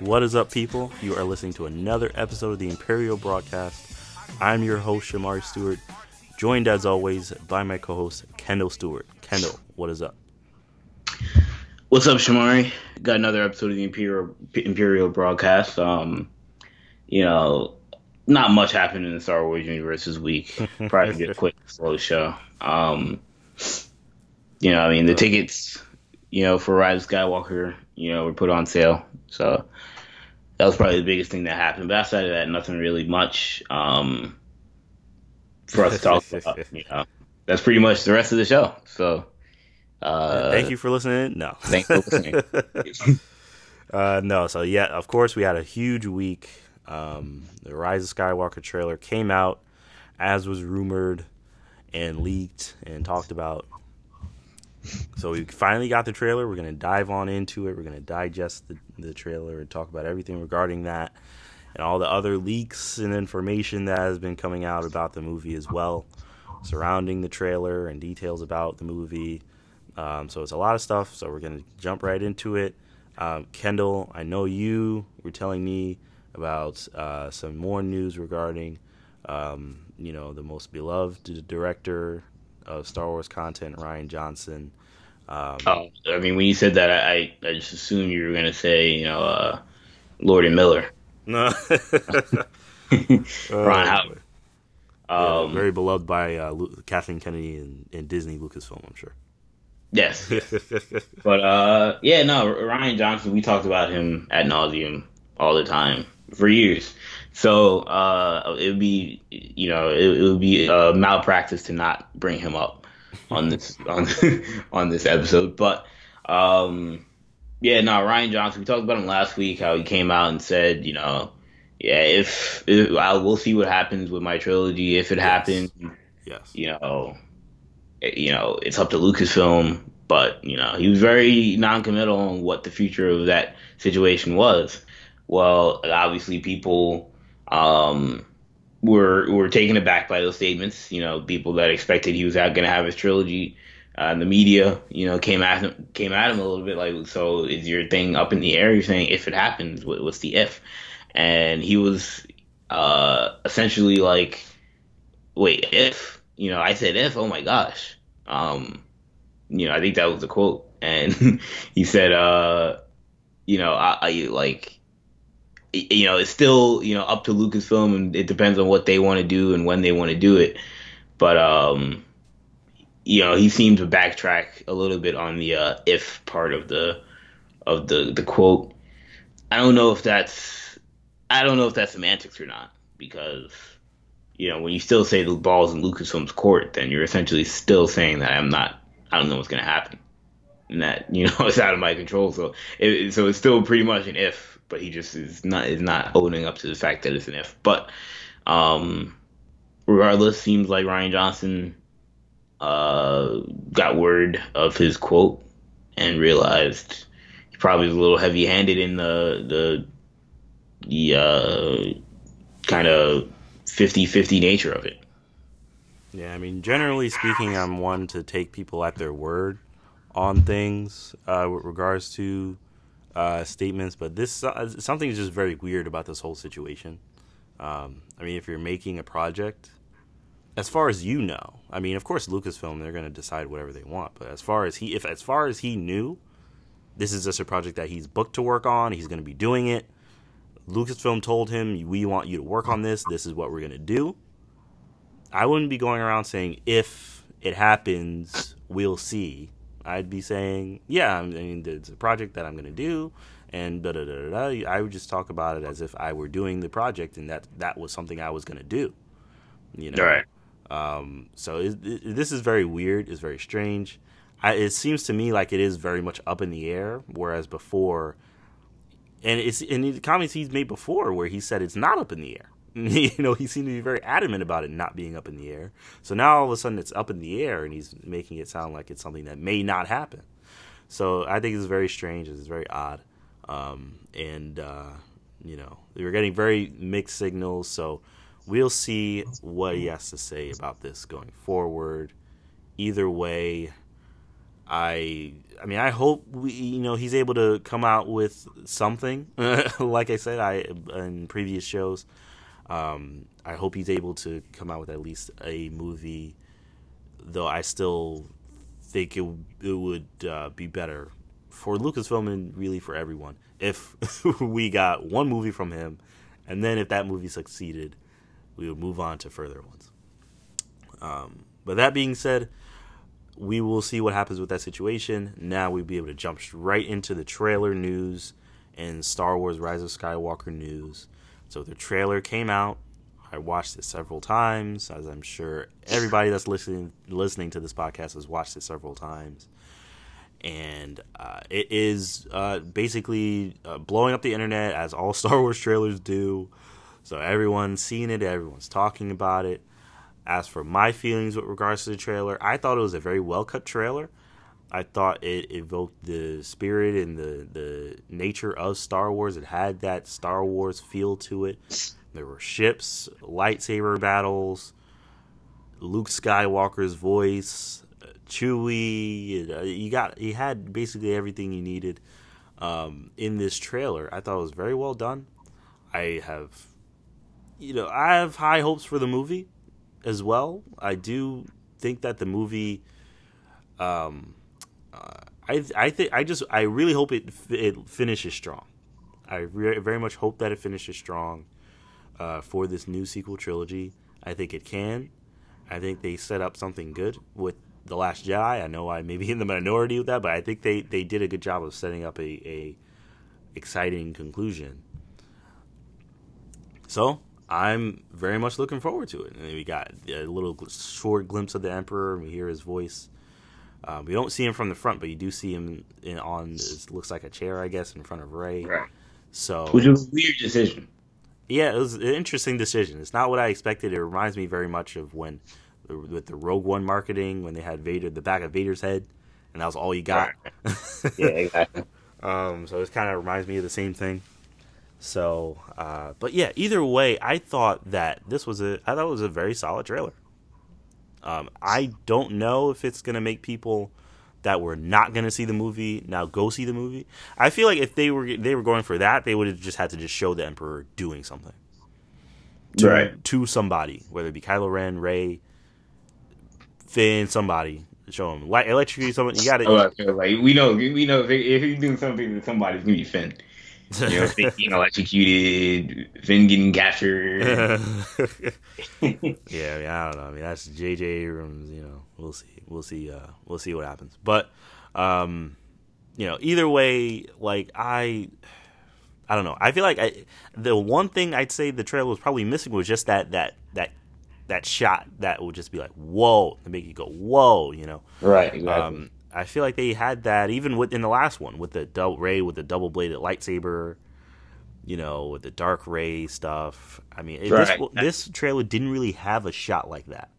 What is up, people? You are listening to another episode of the Imperial Broadcast. I'm your host, Shamari Stewart, joined as always by my co host, Kendall Stewart. Kendall, what is up? What's up, Shamari? Got another episode of the Imperial Imperial Broadcast. Um, you know, not much happened in the Star Wars universe this week. Probably be a quick, slow show. Um, you know, I mean, the tickets, you know, for Rise of Skywalker, you know, were put on sale. So that was probably the biggest thing that happened. But outside of that, nothing really much um, for us to talk about. You know, that's pretty much the rest of the show. So. Uh, Thank you for listening. No. Thanks for listening. uh, no, so yeah, of course, we had a huge week. Um, the Rise of Skywalker trailer came out as was rumored and leaked and talked about. So we finally got the trailer. We're to dive on into it. We're to digest the, the trailer and talk about everything regarding that and all the other leaks and information that has been coming out about the movie as well, surrounding the trailer and details about the movie. Um, so it's a lot of stuff. So we're to jump right into it. Um, Kendall, I know you were telling me about uh, some more news regarding, um, you know, the most beloved director of Star Wars content, Rian Johnson. Um, oh, I mean, when you said that, I, I just assumed you were going to say, you know, uh, Lord and Miller. No. Ron Howard. Um, yeah, very beloved by uh, Kathleen Kennedy and, and Disney Lucasfilm, I'm sure. Yes. but uh, yeah, no, Rian Johnson. We talked about him ad nauseum all the time for years. So uh, it would be, you know, it, it would be a malpractice to not bring him up on this on on this episode. But um, yeah, no, Rian Johnson. We talked about him last week. How he came out and said, you know, yeah, if, if I will see what happens with my trilogy. If it yes. happens, yes, you know, you know, it's up to Lucasfilm. But you know, he was very non-committal on what the future of that situation was. Well, obviously, people um, we were were taken aback by those statements. You know, people that expected he was going to have his trilogy. Uh, the media, you know, came at him came at him a little bit like, so is your thing up in the air? You're saying if it happens, what, what's the if? And he was uh, essentially like, wait, if you know, I said if. Oh my gosh. Um, you know, I think that was the quote, and he said, uh, you know, I, I like you know, it's still you know up to Lucasfilm, and it depends on what they want to do and when they want to do it. But um, you know, he seemed to backtrack a little bit on the uh, if part of the of the the quote. I don't know if that's I don't know if that's semantics or not because you know when you still say the ball's in Lucasfilm's court, then you're essentially still saying that I'm not I don't know what's gonna happen and that you know it's out of my control. So it, so it's still pretty much an if but he just is not is not owning up to the fact that it's an if. But um, regardless, seems like Rian Johnson uh, got word of his quote and realized he probably was a little heavy handed in the the the uh, kind of 50-50 nature of it. Yeah, I mean, generally speaking, I'm one to take people at their word on things uh, with regards to uh, statements, but this uh, something is just very weird about this whole situation. Um, I mean, if you're making a project, as far as you know, I mean, of course, Lucasfilm they're going to decide whatever they want. But as far as he, if as far as he knew, this is just a project that he's booked to work on. He's going to be doing it. Lucasfilm told him, "We want you to work on this. This is what we're going to do." I wouldn't be going around saying, "If it happens, we'll see." I'd be saying, yeah, I mean, it's a project that I'm going to do, and da da da da. I would just talk about it as if I were doing the project, and that that was something I was going to do. You know, right? Um, so it, it, this is very weird. It's very strange. I, it seems to me like it is very much up in the air, whereas before, and it's in the comments he's made before where he said it's not up in the air. you know, he seemed to be very adamant about it not being up in the air. So now all of a sudden it's up in the air and he's making it sound like it's something that may not happen. So I think it's very strange. It's very odd. Um, and, uh, you know, we're getting very mixed signals. So we'll see what he has to say about this going forward. Either way, I I mean I hope we you know he's able to come out with something. like I said, I in previous shows, um, I hope he's able to come out with at least a movie. Though I still think it it would uh, be better for Lucasfilm and really for everyone if we got one movie from him, and then if that movie succeeded, we would move on to further ones. Um, but that being said, we will see what happens with that situation. Now we'll be able to jump right into the trailer news and Star Wars Rise of Skywalker news. So the trailer came out. I watched it several times, as I'm sure everybody that's listening listening to this podcast has watched it several times. And uh, it is uh, basically uh, blowing up the internet as all Star Wars trailers do. So everyone's seeing it, everyone's talking about it. As for my feelings with regards to the trailer, I thought it was a very well cut trailer. I thought it evoked the spirit and the, the nature of Star Wars. It had that Star Wars feel to it. There were ships, lightsaber battles, Luke Skywalker's voice, Chewie. You got you had basically everything you needed um, in this trailer. I thought it was very well done. I have, you know, I have high hopes for the movie as well. I do think that the movie, um, I I think I just I really hope it it finishes strong. I re- very much hope that it finishes strong uh, for this new sequel trilogy. I think it can. I think they set up something good with the Last Jedi. I know I may be in the minority with that, but I think they, they did a good job of setting up a, a exciting conclusion. So I'm very much looking forward to it. And we got a little short glimpse of the Emperor, we hear his voice. We don't see him from the front, but you do see him in, on it looks like a chair, I guess, in front of Rey. Right. So, which was a weird decision. Yeah, it was an interesting decision. It's not what I expected. It reminds me very much of when with the Rogue One marketing when they had Vader the back of Vader's head, and that was all you got. Right. yeah, exactly. um, so it kind of reminds me of the same thing. So, uh, but yeah, either way, I thought that this was a I thought it was a very solid trailer. Um, I don't know if it's gonna make people that were not gonna see the movie now go see the movie. I feel like if they were they were going for that, they would have just had to just show the Emperor doing something. To, right. to somebody, whether it be Kylo Ren, Rey, Finn, somebody. Show him like electrocute someone. You got it. Oh, like we know, we know if, if he's doing something to somebody, it's gonna be Finn. You know, Finn getting electrocuted, Finn getting captured. yeah, I, mean, I don't know. I mean, that's J.J. Abrams. You know, we'll see. We'll see. Uh, we'll see what happens. But, um, you know, either way, like I, I don't know. I feel like I, the one thing I'd say the trailer was probably missing was just that that that that shot that would just be like whoa to make you go whoa you know right exactly. Um, I feel like they had that even within the last one with the double Rey with the double bladed lightsaber you know with the dark Rey stuff I mean right. this, this trailer didn't really have a shot like that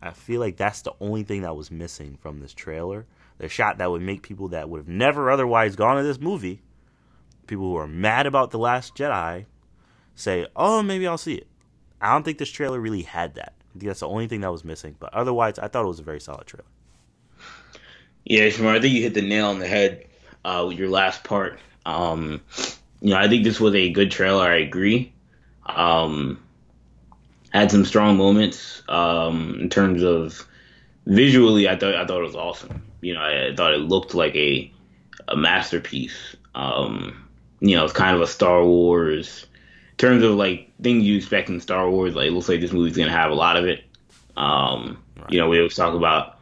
I feel like that's the only thing that was missing from this trailer the shot that would make people that would have never otherwise gone to this movie people who are mad about the last Jedi say oh maybe I'll see it I don't think this trailer really had that. I think that's the only thing that was missing. But otherwise, I thought it was a very solid trailer. Yeah, Shamar, I think you hit the nail on the head uh, with your last part. Um, you know, I think this was a good trailer. I agree. Um, had some strong moments um, in terms of visually. I thought I thought it was awesome. You know, I, I thought it looked like a a masterpiece. Um, you know, it's kind of a Star Wars in terms of like things you expect in Star Wars, like it looks like this movie's gonna have a lot of it. Um, right. You know, we always talk about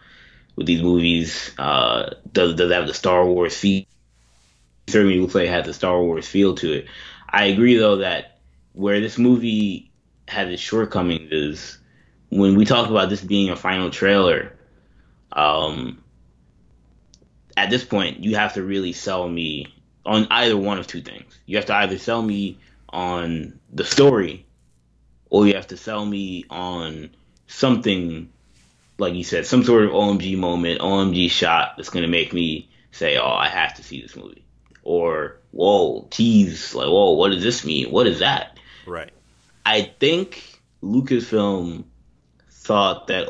with these movies, uh, does does it have the Star Wars feel? Certainly looks like it has the Star Wars feel to it. I agree though that where this movie has its shortcomings is when we talk about this being a final trailer. Um, at this point, you have to really sell me on either one of two things. You have to either sell me on the story, or you have to sell me on something like you said, some sort of OMG moment, OMG shot that's gonna make me say, "Oh, I have to see this movie," or "Whoa, tease!" Like, "Whoa, what does this mean? What is that?" Right. I think Lucasfilm thought that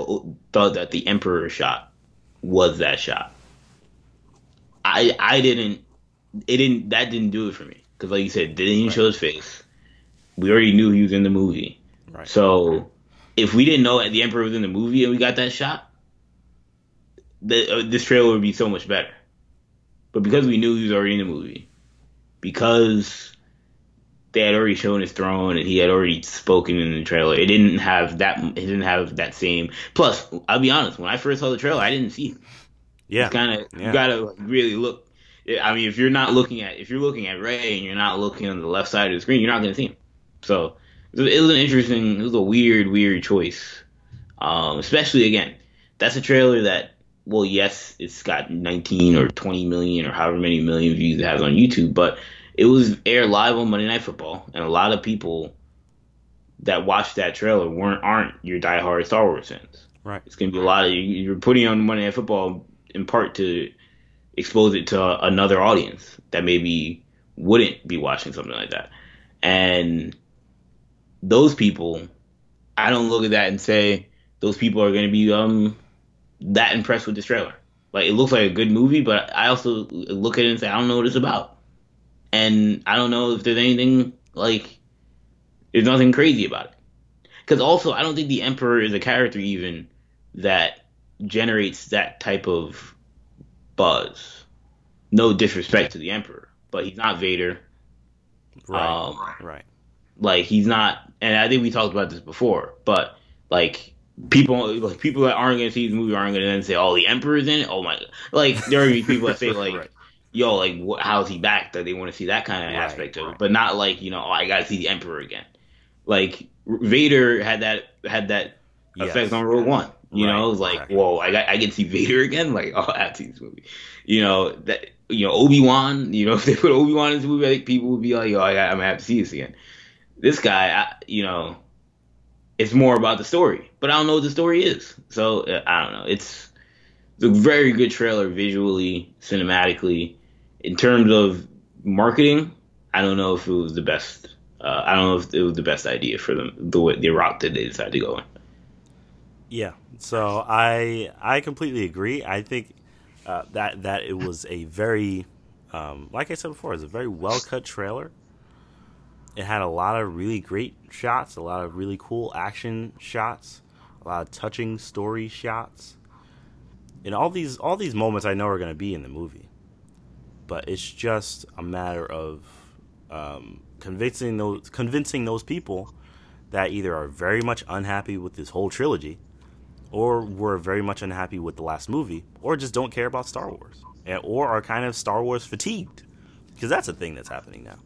thought that the Emperor shot was that shot. I I didn't it didn't that didn't do it for me because like you said, didn't even right. show his face. We already knew he was in the movie. Right. So if we didn't know that the Emperor was in the movie and we got that shot, the, uh, this trailer would be so much better. But because we knew he was already in the movie, because they had already shown his throne and he had already spoken in the trailer, it didn't have that. It didn't have that same. Plus, I'll be honest. When I first saw the trailer, I didn't see him. Yeah, kind of. Yeah. You gotta really look. I mean, if you're not looking at if you're looking at Rey and you're not looking on the left side of the screen, you're not gonna see him. So it was an interesting. It was a weird, weird choice. Um, especially again, that's a trailer that well, yes, it's got 19 or 20 million or however many million views it has on YouTube, but it was aired live on Monday Night Football, and a lot of people that watched that trailer weren't aren't your diehard Star Wars fans. Right. It's gonna be a lot of you're putting on Monday Night Football in part to expose it to another audience that maybe wouldn't be watching something like that, and those people, I don't look at that and say those people are gonna be um that impressed with this trailer. Like it looks like a good movie, but I also look at it and say I don't know what it's about, and I don't know if there's anything like there's nothing crazy about it. Because also I don't think the Emperor is a character even that generates that type of buzz. No disrespect to the Emperor, but he's not Vader. Right. Um, right. Like he's not, and I think we talked about this before, but like people like people that aren't gonna see the movie aren't gonna then say, "Oh, the Emperor's in it." Oh my! Like there are gonna be people that say like, right. "Yo, like what, how's he back?" That they want to see that kind of right, aspect of it, but not like you know, oh, I gotta see the Emperor again. Like Vader had that had that yes. effect on Rogue One. You right, know, it was like, exactly. whoa, I got I get to see Vader again. Like, oh, I have to see this movie. You know that you know Obi Wan. You know, if they put Obi Wan in this movie, I think people would be like, "Yo, I got, I'm gonna have to see this again." This guy, I, you know, it's more about the story. But I don't know what the story is. So uh, I don't know. It's, it's a very good trailer visually, cinematically. In terms of marketing, I don't know if it was the best. Uh, I don't know if it was the best idea for them, the way, the route that they decided to go in. Yeah. So I I completely agree. I think uh, that that it was a very, um, like I said before, it's a very well cut trailer it had a lot of really great shots, a lot of really cool action shots, a lot of touching story shots. And all these all these moments I know are going to be in the movie, but it's just a matter of um, convincing those convincing those people that either are very much unhappy with this whole trilogy, or were very much unhappy with the last movie, or just don't care about Star Wars, or are kind of Star Wars fatigued, because that's a thing that's happening now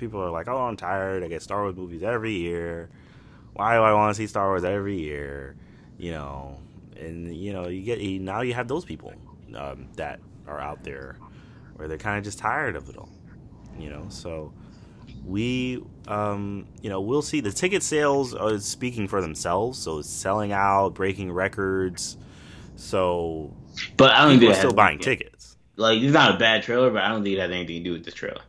people are like, "Oh, I'm tired. I get Star Wars movies every year. Why do I want to see Star Wars every year?" You know, and you know, you get now you have those people um, that are out there where they're kind of just tired of it all. You know, so we um, you know we'll see the ticket sales are speaking for themselves so it's selling out breaking records so but i don't people think are still buying tickets like it's not a bad trailer but i don't think it has anything to do with this trailer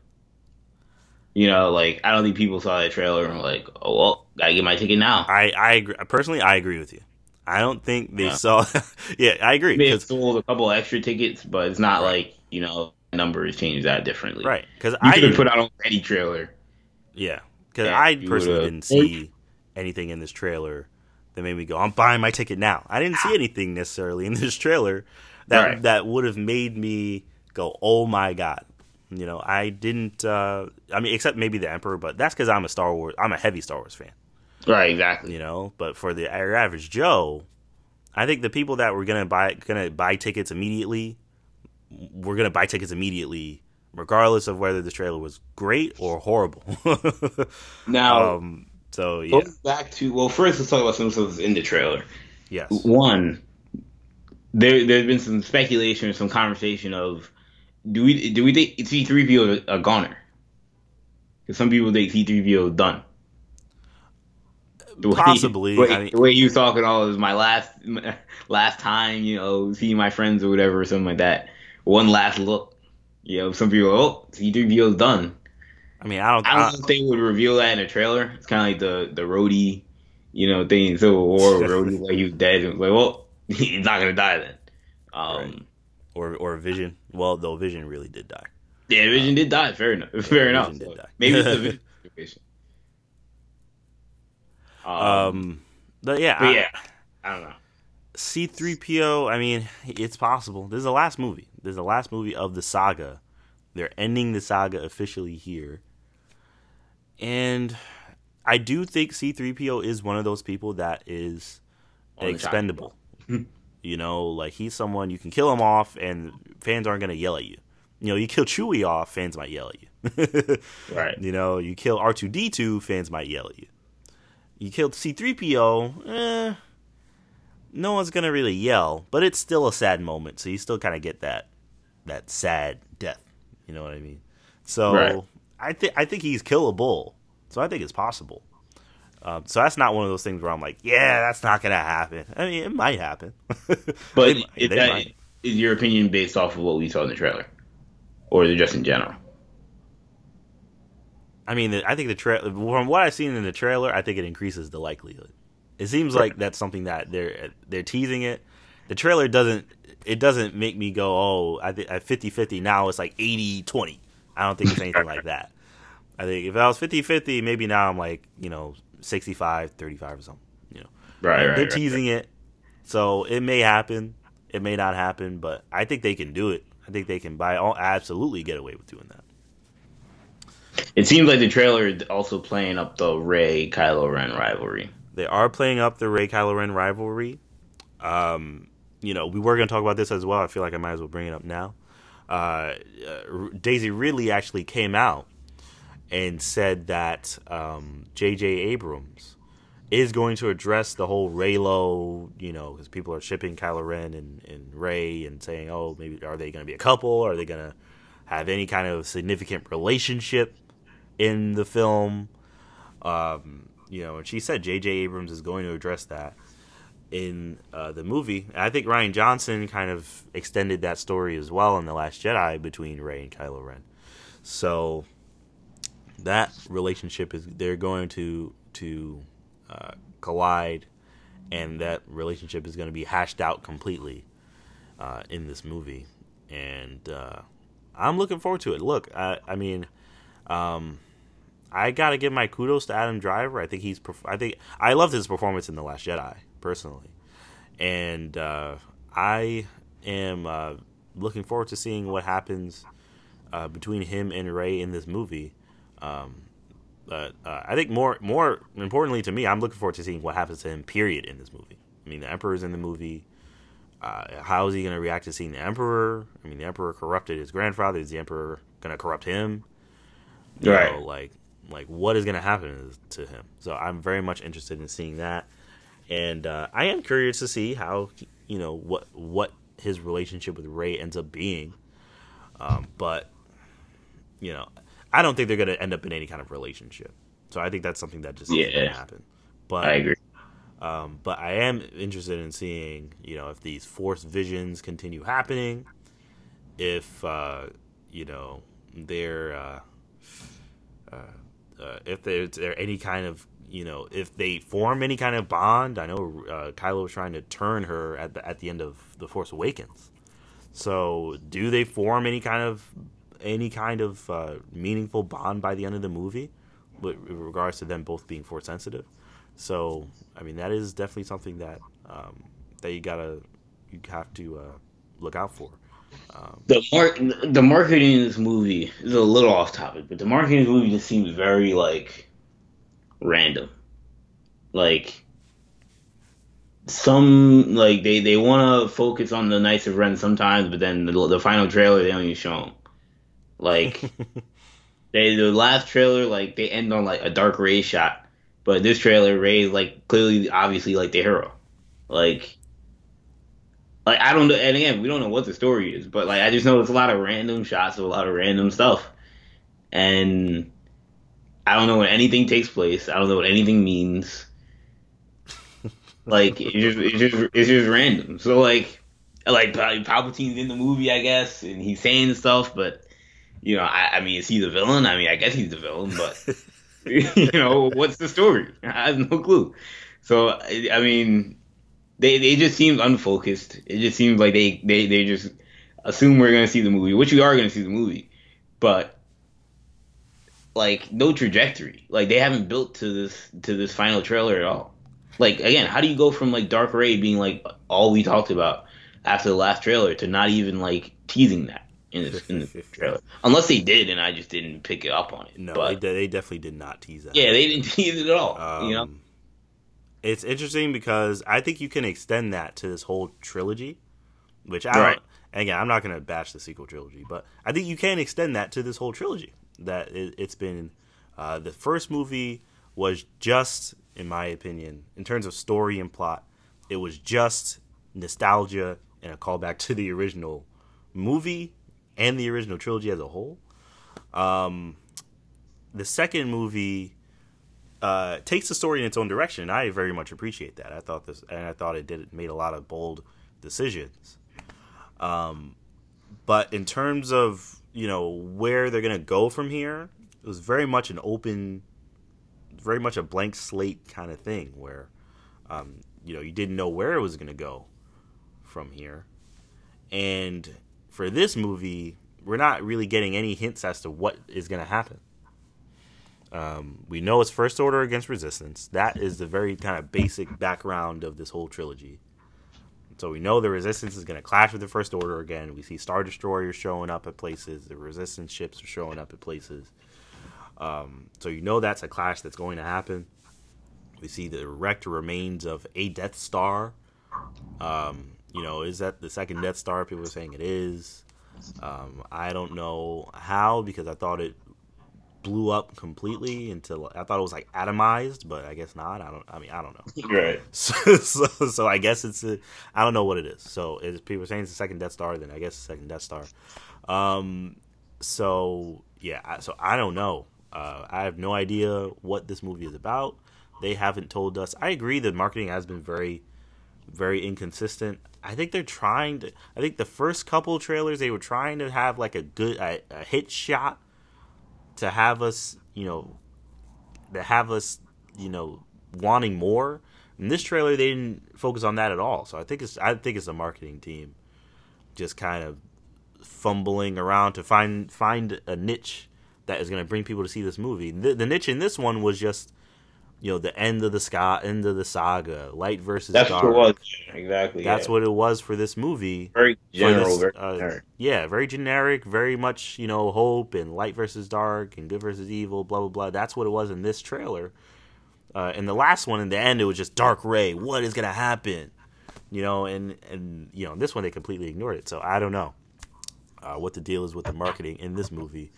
you know, like I don't think people saw that trailer and were like, "Oh well, gotta get my ticket now." I I agree. personally I agree with you. I don't think they yeah. saw. yeah, I agree. They sold a couple extra tickets, but it's not right. like you know numbers change that differently. Right? Because I could have put out any trailer. Yeah, because I personally didn't see anything in this trailer that made me go, "I'm buying my ticket now." I didn't see ah. anything necessarily in this trailer that right. that would have made me go, "Oh my god!" You know, I didn't. Uh, I mean, except maybe the Emperor, but that's because I'm a Star Wars. I'm a heavy Star Wars fan. Right. Exactly. You know, but for the average Joe, I think the people that were gonna buy gonna buy tickets immediately, were gonna buy tickets immediately, regardless of whether the trailer was great or horrible. now, um, so yeah. Back to well, first let's talk about some stuff in the trailer. Yes. One, there there's been some speculation, some conversation of do we do we think C three PO a goner? Because some people think C three PO done. The Possibly. Way, I mean, the way you talking all is my last last time, you know, seeing my friends or whatever, or something like that. One last look. You know, some people, oh, C three PO's done. I mean, I don't. I don't I, know if they would reveal that in a trailer. It's kind of like the the Rhodey, you know, thing in Civil War. Rhodey like he was dead. It was like, well, he's not gonna die then. Um, right. or or Vision. Well, though Vision really did die. Yeah, Vision did die. Fair enough. Fair enough. So maybe it's the Vision situation. Um, um, but yeah, but yeah, I, I don't know. C3PO, I mean, it's possible. This is the last movie. This is the last movie of the saga. They're ending the saga officially here. And I do think C3PO is one of those people that is expendable. you know, like he's someone you can kill him off and fans aren't going to yell at you. You know, you kill Chewie off, fans might yell at you. right. You know, you kill R2D2, fans might yell at you. You kill C3PO, eh, no one's going to really yell, but it's still a sad moment, so you still kind of get that that sad death. You know what I mean? So right. I think I think he's killable. So I think it's possible. Um, so that's not one of those things where I'm like, yeah, that's not gonna happen. I mean, it might happen, but they, they that, is your opinion based off of what we saw in the trailer, or is it just in general? I mean, I think the trailer, from what I've seen in the trailer, I think it increases the likelihood. It seems like that's something that they're they're teasing it. The trailer doesn't it doesn't make me go, oh, I think at 50-50 now it's like 80-20. I don't think it's anything like that. I think if I was 50-50, maybe now I'm like, you know, 65, 35 or something. You know, right? right they're teasing right. it, so it may happen. It may not happen, but I think they can do it. I think they can buy all absolutely get away with doing that. It seems like the trailer is also playing up the Rey Kylo Ren rivalry. They are playing up the Rey Kylo Ren rivalry. Um, you know, we were going to talk about this as well. I feel like I might as well bring it up now. Uh, uh, Daisy Ridley actually came out and said that J.J. Um, Abrams is going to address the whole Reylo, you know, because people are shipping Kylo Ren and, and Rey and saying, oh, maybe are they going to be a couple? Are they going to have any kind of significant relationship in the film? Um, you know, and she said J.J. Abrams is going to address that in uh, the movie. I think Rian Johnson kind of extended that story as well in The Last Jedi between Rey and Kylo Ren. So that relationship is they're going to to uh, collide, and that relationship is going to be hashed out completely uh, in this movie, and uh, I'm looking forward to it. Look, I, I mean, um, I gotta give my kudos to Adam Driver. I think he's, I think I loved his performance in the Last Jedi personally, and uh, I am uh, looking forward to seeing what happens uh, between him and Rey in this movie. Um, but uh, I think more more importantly to me, I'm looking forward to seeing what happens to him. Period in this movie. I mean, the Emperor's in the movie. Uh, how is he going to react to seeing the Emperor? I mean, the Emperor corrupted his grandfather. Is the Emperor going to corrupt him? You right. Know, like, like what is going to happen to him? So I'm very much interested in seeing that, and uh, I am curious to see how you know what what his relationship with Rey ends up being. Um, but you know, I don't think they're going to end up in any kind of relationship. So I think that's something that just yeah. going to happen. But I agree. Um, but I am interested in seeing, you know, if these force visions continue happening, if uh, you know they're uh, uh, uh if there's there any kind of you know if they form any kind of bond. I know uh, Kylo was trying to turn her at the at the end of the Force Awakens. So do they form any kind of any kind of uh, meaningful bond by the end of the movie, with, regards to them both being force sensitive. So, I mean, that is definitely something that um, that you gotta you have to uh, look out for. Um, the mark the marketing in this movie is a little off topic, but the marketing in this movie just seems very like random. Like some like they they want to focus on the Knights of Ren sometimes, but then the, the final trailer they even show them. Like they the last trailer, like they end on like a dark Rey shot, but this trailer, Rey is like clearly, obviously, like the hero. Like, like I don't know, and again, we don't know what the story is, but like I just know it's a lot of random shots of a lot of random stuff, and I don't know when anything takes place. I don't know what anything means. like it's just it's just it's just random. So like like Palpatine's in the movie, I guess, and he's saying stuff, but you know, I, I, mean, is he the villain? I mean, I guess he's the villain, but you know, what's the story? I have no clue. So, I mean, they they just seem unfocused. It just seems like they they they just assume we're gonna see the movie, which we are gonna see the movie, but like no trajectory. Like they haven't built to this to this final trailer at all. Like again, how do you go from like Dark Rey being like all we talked about after the last trailer to not even like teasing that in this in the trailer? Unless they did, and I just didn't pick it up on it. No, but, they, they definitely did not tease that. Yeah, they didn't tease it at all. Um, you know, it's interesting because I think you can extend that to this whole trilogy, which I Right. don't. and Again, I'm not going to bash the sequel trilogy, but I think you can extend that to this whole trilogy. That it, it's been uh, the first movie was just, in my opinion, in terms of story and plot, it was just nostalgia and a callback to the original movie and the original trilogy as a whole. Um, the second movie uh, takes the story in its own direction. And I very much appreciate that. I thought this, and I thought it did it made a lot of bold decisions. Um, but in terms of you know where they're gonna go from here, it was very much an open, very much a blank slate kind of thing where, um, you know, you didn't know where it was gonna go from here, and for this movie, we're not really getting any hints as to what is gonna happen. Um, we know it's First Order against Resistance. That is the very kind of basic background of this whole trilogy. So we know the Resistance is going to clash with the First Order again. We see Star Destroyers showing up at places. The Resistance ships are showing up at places. Um, so you know that's a clash that's going to happen. We see the wrecked remains of a Death Star. Um, you know, is that the second Death Star? People are saying it is. Um, I don't know how because I thought it blew up completely until I thought it was like atomized, but I guess not. I don't. I mean, I don't know. right? So, so, so I guess it's a, I don't know what it is. So if people are saying it's the second Death Star, then I guess the second Death Star. Um, so yeah, I- so I don't know. Uh, I have no idea what this movie is about. They haven't told us. I agree that marketing has been very, very inconsistent. I think they're trying to. I think the first couple trailers they were trying to have like a good a, a hit shot to have us, you know, to have us, you know, wanting more. In this trailer, they didn't focus on that at all. So I think it's I think it's a marketing team just kind of fumbling around to find find a niche that is going to bring people to see this movie. The, the niche in this one was just you know the end of the ska, end of the saga, light versus That's dark. what it was. Exactly. That's yeah. what it was for this movie very general. this, very uh, yeah, very generic, very much you know hope and light versus dark and good versus evil, blah blah blah. That's what it was in this trailer. Uh, in the last one, in the end, it was just Dark Rey. What is gonna happen? You know, and and you know, this one they completely ignored it. So I don't know uh, what the deal is with the marketing in this movie,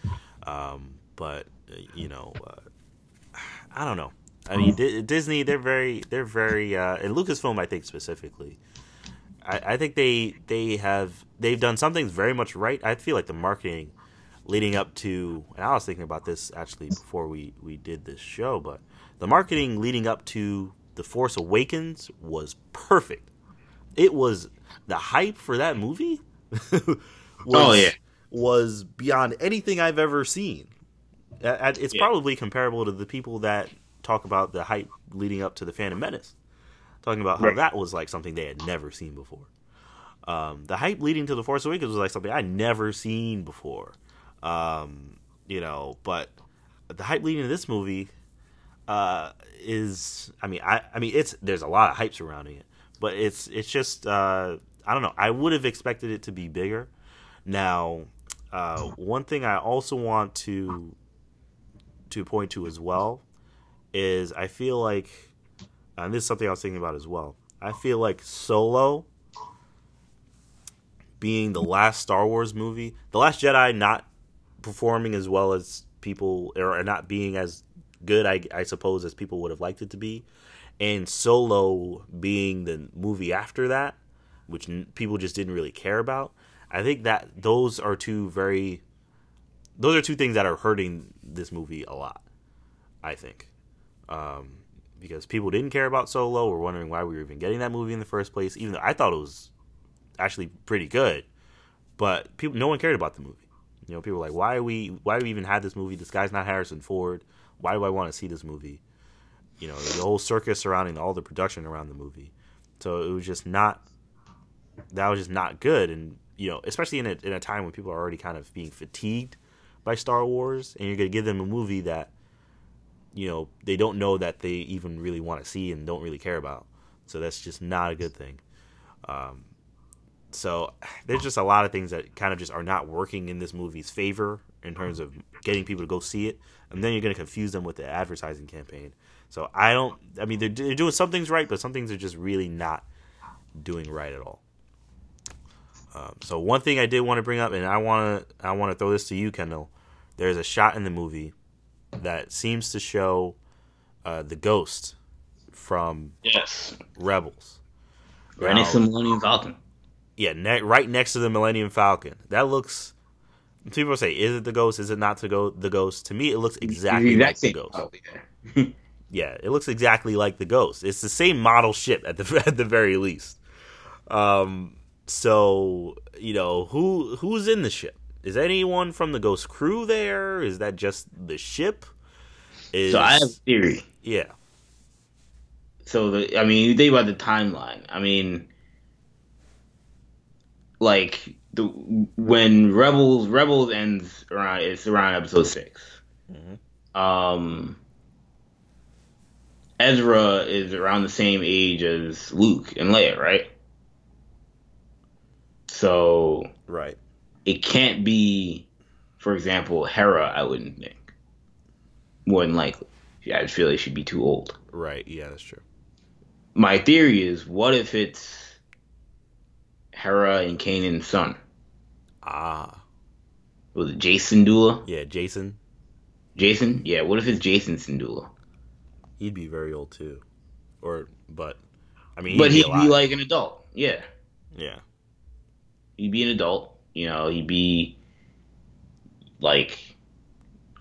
um, but uh, you know, uh, I don't know. I mean, Di- Disney they're very they're very uh, and Lucasfilm I think specifically. I, I think they they have they've done some things very much right. I feel like the marketing leading up to and I was thinking about this actually before we we did this show, but the marketing leading up to The Force Awakens was perfect. It was the hype for that movie was, Oh, yeah. was beyond anything I've ever seen. It's Yeah. probably comparable to the people that talk about the hype leading up to the Phantom Menace, talking about how Right. that was like something they had never seen before. Um, the hype leading to the Force Awakens was like something I'd never seen before. Um, you know, but the hype leading to this movie uh, is, I mean, I, I mean, it's there's a lot of hype surrounding it, but it's it's just uh, I don't know. I would have expected it to be bigger. Now, uh, one thing I also want to to point to as well is I feel like, and this is something I was thinking about as well. I feel like Solo being the last Star Wars movie, the Last Jedi not performing as well as people, or not being as good, I, I suppose, as people would have liked it to be, and Solo being the movie after that, which people just didn't really care about. I think that those are two very, those are two things that are hurting this movie a lot. I think, um, because people didn't care about Solo, or wondering why we were even getting that movie in the first place, even though I thought it was actually pretty good, but people, no one cared about the movie. You know, people were like, why are we, why do we even have this movie? This guy's not Harrison Ford. Why do I want to see this movie? You know, the whole circus surrounding all the production around the movie. So it was just not, that was just not good. And you know, especially in a in a time when people are already kind of being fatigued by Star Wars, and you're gonna give them a movie that you know they don't know that they even really want to see and don't really care about. So that's just not a good thing. Um, so there's just a lot of things that kind of just are not working in this movie's favor in terms of getting people to go see it, and then you're going to confuse them with the advertising campaign. So I don't. I mean, they're, they're doing some things right, but some things are just really not doing right at all. Um, so one thing I did want to bring up, and I want to I want to throw this to you, Kendall. There's a shot in the movie that seems to show uh, the ghost from yes Rebels. Right next to the Millennium Falcon. Yeah, ne- right next to the Millennium Falcon. That looks. People say, "Is it the ghost? Is it not to go the ghost?" To me, it looks exactly like the ghost. Oh, yeah. yeah, it looks exactly like the ghost. It's the same model ship at the at the very least. Um, so you know who who's in the ship? Is anyone from the Ghost crew there? Is that just the ship? Is, so I have a theory. Yeah. So the I mean, you think about the timeline. I mean, like the when Rebels Rebels ends around it's around episode 6 mm-hmm. Um, Ezra is around the same age as Luke and Leia, right? So right, it can't be, for example, Hera. I wouldn't think. More than likely, yeah, I feel like she'd be too old. Right. Yeah, that's true. My theory is, what if it's Hera and Kanan's son? Ah. Was it Jacen Syndulla? Yeah, Jacen. Jason? Yeah, what if it's Jacen Syndulla? He'd be very old too. Or, but, I mean, he'd but be he'd be like an adult. Yeah. Yeah. He'd be an adult. You know, he'd be like,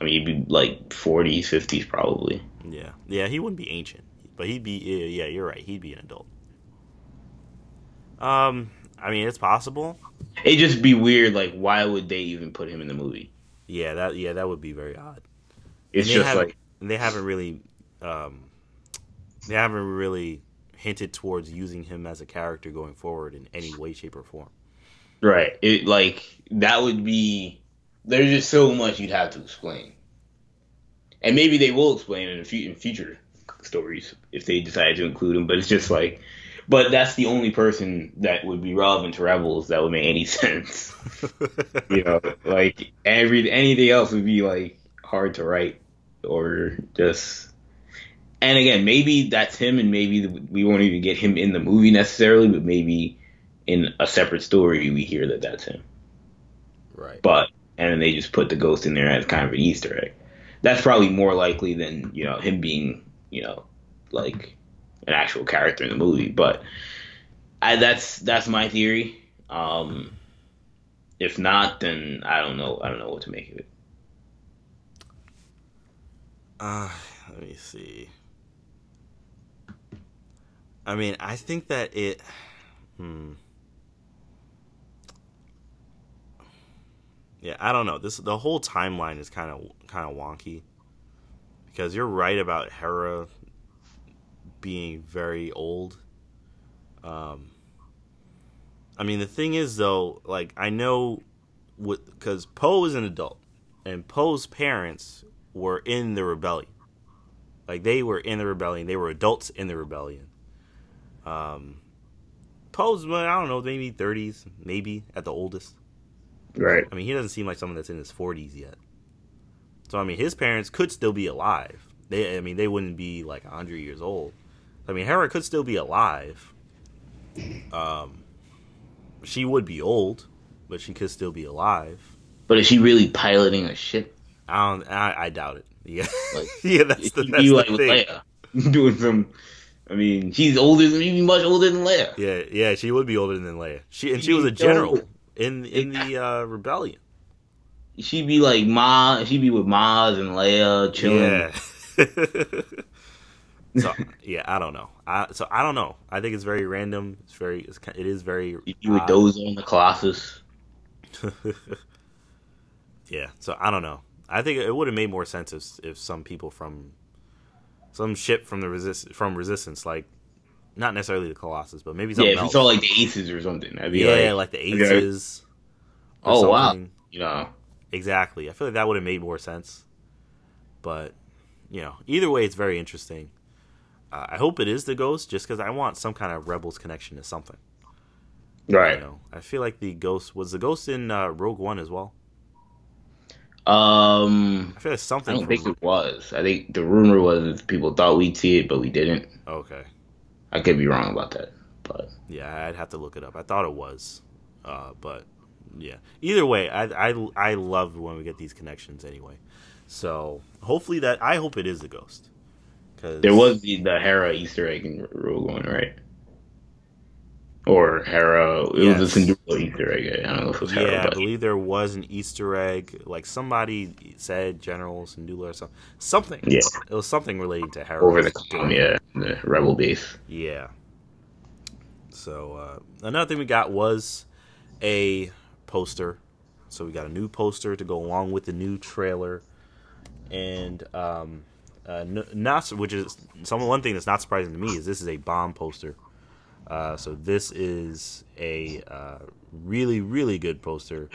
I mean, he'd be like 40s, 50s probably. Yeah. Yeah, he wouldn't be ancient. But he'd be, yeah, you're right. He'd be an adult. Um, I mean, it's possible. It'd just be weird. Like, why would they even put him in the movie? Yeah, that yeah, that would be very odd. It's just like they haven't really, um, they haven't really hinted towards using him as a character going forward in any way, shape, or form. Right. It like that would be. There's just so much you'd have to explain, and maybe they will explain in, in future stories if they decide to include him. But it's just like but that's the only person that would be relevant to Rebels that would make any sense. you know, like every anything else would be like hard to write or just. And again, maybe that's him, and maybe we won't even get him in the movie necessarily, but maybe in a separate story we hear that that's him. Right. But and then they just put the ghost in there as kind of an Easter egg. That's probably more likely than you know him being you know like an actual character in the movie. But I, that's that's my theory. Um, if not, then I don't know. I don't know what to make of it. Uh, let me see. I mean, I think that it. Hmm. Yeah, I don't know. This the whole timeline is kind of kind of wonky because you're right about Hera being very old. Um, I mean, the thing is, though, like I know, because Poe is an adult, and Poe's parents were in the rebellion. Like they were in the rebellion, they were adults in the rebellion. Um, Poe's, I don't know, maybe thirties, maybe at the oldest. Right. I mean, he doesn't seem like someone that's in his forties yet. So I mean, his parents could still be alive. They, I mean, they wouldn't be like hundred years old. I mean, Hera could still be alive. Um, she would be old, but she could still be alive. But is she really piloting a ship? I don't. I, I doubt it. Yeah, like, yeah. That's the, that's the like thing. Leia, doing some. I mean, she's older than even much older than Leia. Yeah, yeah. She would be older than Leia. She and she was a general in in the uh, rebellion. She'd be like Ma. She'd be with Maz and Leia chilling. Yeah. So yeah, I don't know. I, so I don't know. I think it's very random. It's very. It's, it is very. You would doze on the Colossus. yeah. So I don't know. I think it would have made more sense if if some people from some ship from the resist from resistance like not necessarily the Colossus, but maybe something else. Yeah, if you saw like the Aces or something, that'd be yeah, like, like, the Aces. or oh wow, something. you know, Exactly. I feel like that would have made more sense. But you know, either way, it's very interesting. Uh, I hope it is the Ghost, just because I want some kind of Rebels connection to something. right? You know, I feel like the Ghost was the Ghost in uh, Rogue One as well. Um, I feel like I something. don't from- think it was. I think the rumor was people thought we'd see it, but we didn't. Okay. I could be wrong about that, but Yeah, I'd have to look it up. I thought it was, uh, but yeah. Either way, I I I love when we get these connections anyway. So hopefully that I hope it is the Ghost. Cause there was the, the Hera Easter egg Rogue One, right? Or Hera, it Yes. was a Syndulla Easter egg. I don't know if it was Hera, Yeah, I believe there was an Easter egg. Like somebody said, General Syndulla or something. Something. yeah, It was something relating to Hera. over the com, yeah, the Rebel base. Yeah. So uh, another thing we got was a poster. So we got a new poster to go along with the new trailer, and um, uh, not which is some one thing that's not surprising to me is this is a bomb poster. Uh, so this is a uh, really really good poster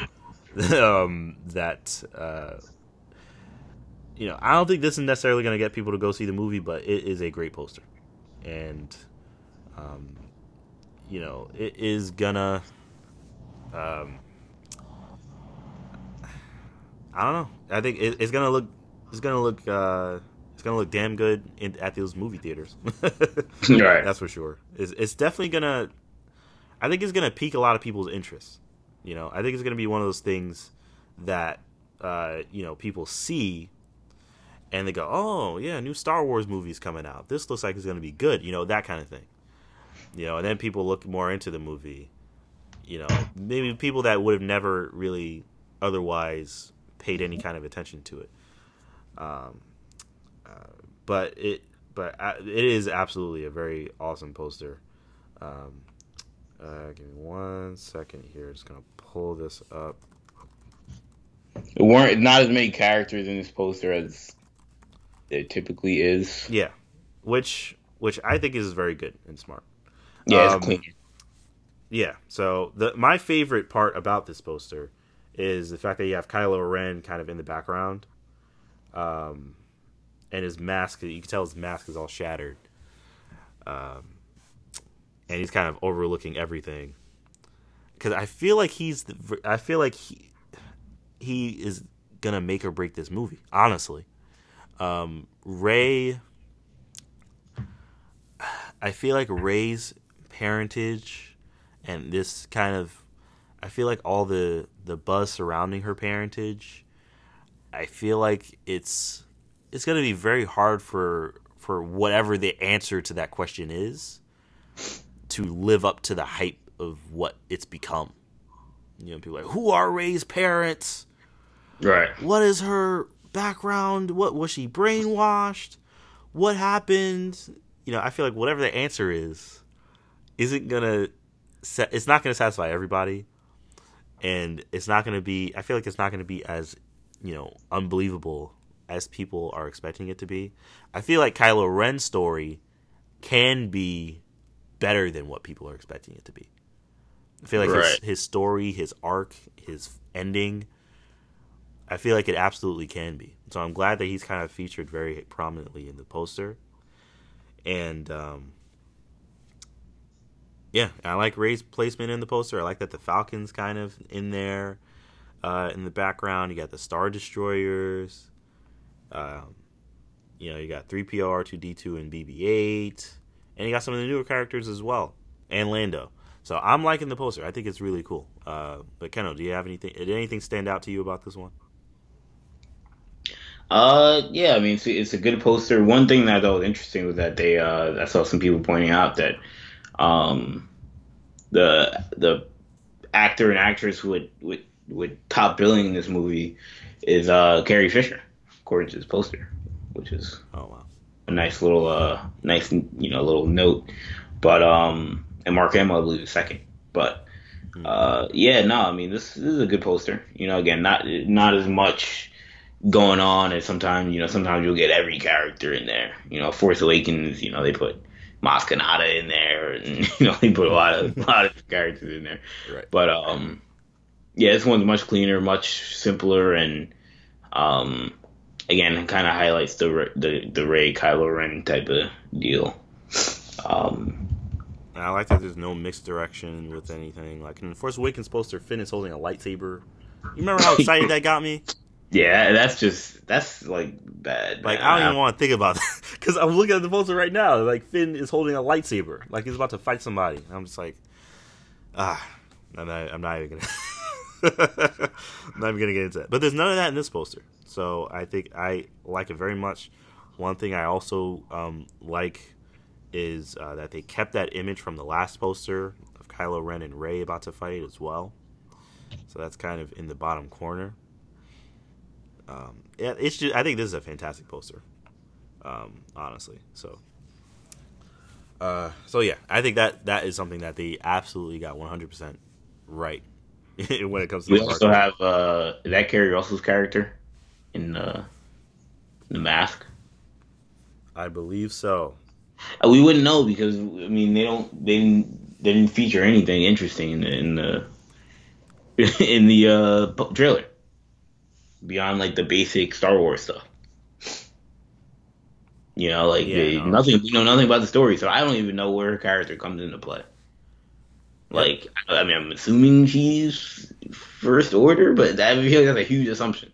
um, that uh, you know I don't think this is necessarily going to get people to go see the movie, but it is a great poster, and um, you know it is gonna. Um, I don't know. I think it, it's gonna look. It's gonna look. Uh, it's gonna look damn good in, at those movie theaters. right. That's for sure. It's, it's definitely gonna. I think it's gonna pique a lot of people's interest. You know, I think it's gonna be one of those things that uh, you know people see, and they go, "Oh yeah, new Star Wars movies coming out. This looks like it's gonna be good." You know, that kind of thing. You know, and then people look more into the movie. You know, maybe people that would have never really otherwise paid any kind of attention to it. Um, uh, but it, but uh, it is absolutely a very awesome poster. Um, uh, give me one second here. Just gonna pull this up. It weren't not as many characters in this poster as there typically is. Yeah, which which I think is very good and smart. Yeah, it's Um, clean. Yeah. So the my favorite part about this poster is the fact that you have Kylo Ren kind of in the background, um, and his mask. You can tell his mask is all shattered, um, and he's kind of overlooking everything. Because I feel like he's, the, I feel like he, he is gonna make or break this movie. Honestly, um, Rey. I feel like Rey's parentage and this kind of I feel like all the the buzz surrounding her parentage I feel like it's it's going to be very hard for for whatever the answer to that question is to live up to the hype of what it's become. You know, people are like who are Rey's parents? Right. what is her background? What was she brainwashed? What happened? You know, I feel like whatever the answer is, isn't gonna. sa- It's not gonna satisfy everybody, and it's not gonna be. I feel like it's not gonna be as, you know, unbelievable as people are expecting it to be. I feel like Kylo Ren's story can be better than what people are expecting it to be. I feel like his, his story, his arc, his ending I feel like it absolutely can be. So I'm glad that he's kind of featured very prominently in the poster. And um, yeah, I like Rey's placement in the poster. I like that the Falcons kind of in there uh, in the background. You got the Star Destroyers. Um, you know, you got 3PO, R2D2, and BB-8, and you got some of the newer characters as well, and Lando. So I'm liking the poster. I think it's really cool. Uh, but Keno, do you have anything? Did anything stand out to you about this one? Uh, yeah, I mean, it's, it's a good poster. One thing that I thought was interesting was that they, uh, I saw some people pointing out that, um, the the actor and actress who would would top billing in this movie is uh Carrie Fisher, according to this poster, which is Oh wow. a nice little uh nice you know little note. But um, and Mark Hamill, I believe, is second. But uh, yeah, no, I mean this, this is a good poster. You know, again, not not as much going on as sometimes you know sometimes you'll get every character in there. You know, Force Awakens, you know, they put Maz in there, and you know they put a lot of a lot of characters in there. Right. But um, yeah, this one's much cleaner, much simpler, and um, again, kind of highlights the the the Rey Kylo Ren type of deal. Um, I like that there's no misdirection with anything. Like in the Force Awakens poster, Finn is holding a lightsaber. You remember how excited that got me? Yeah, that's just that's like bad. Like I don't even want to think about that because I'm looking at the poster right now. Like Finn is holding a lightsaber, like he's about to fight somebody. I'm just like, ah, I'm not, I'm not even gonna. I'm not even gonna get into that. But there's none of that in this poster, so I think I like it very much. One thing I also um, like is uh, that they kept that image from the last poster of Kylo Ren and Rey about to fight as well. So that's kind of in the bottom corner. Um, yeah, it's just I think this is a fantastic poster, um, honestly. So, uh, so yeah, I think that that is something that they absolutely got 100 percent right when it comes to. We also have uh, that Keri Russell's character in the the mask. I believe so. Uh, we wouldn't know because I mean they don't they didn't, they didn't feature anything interesting in the in the, in the uh, trailer beyond like the basic Star Wars stuff. You know, like yeah, they, no. nothing. You know nothing about the story, so I don't even know where her character comes into play. Like, I mean, I'm assuming she's First Order, but that I feel like that's a huge assumption.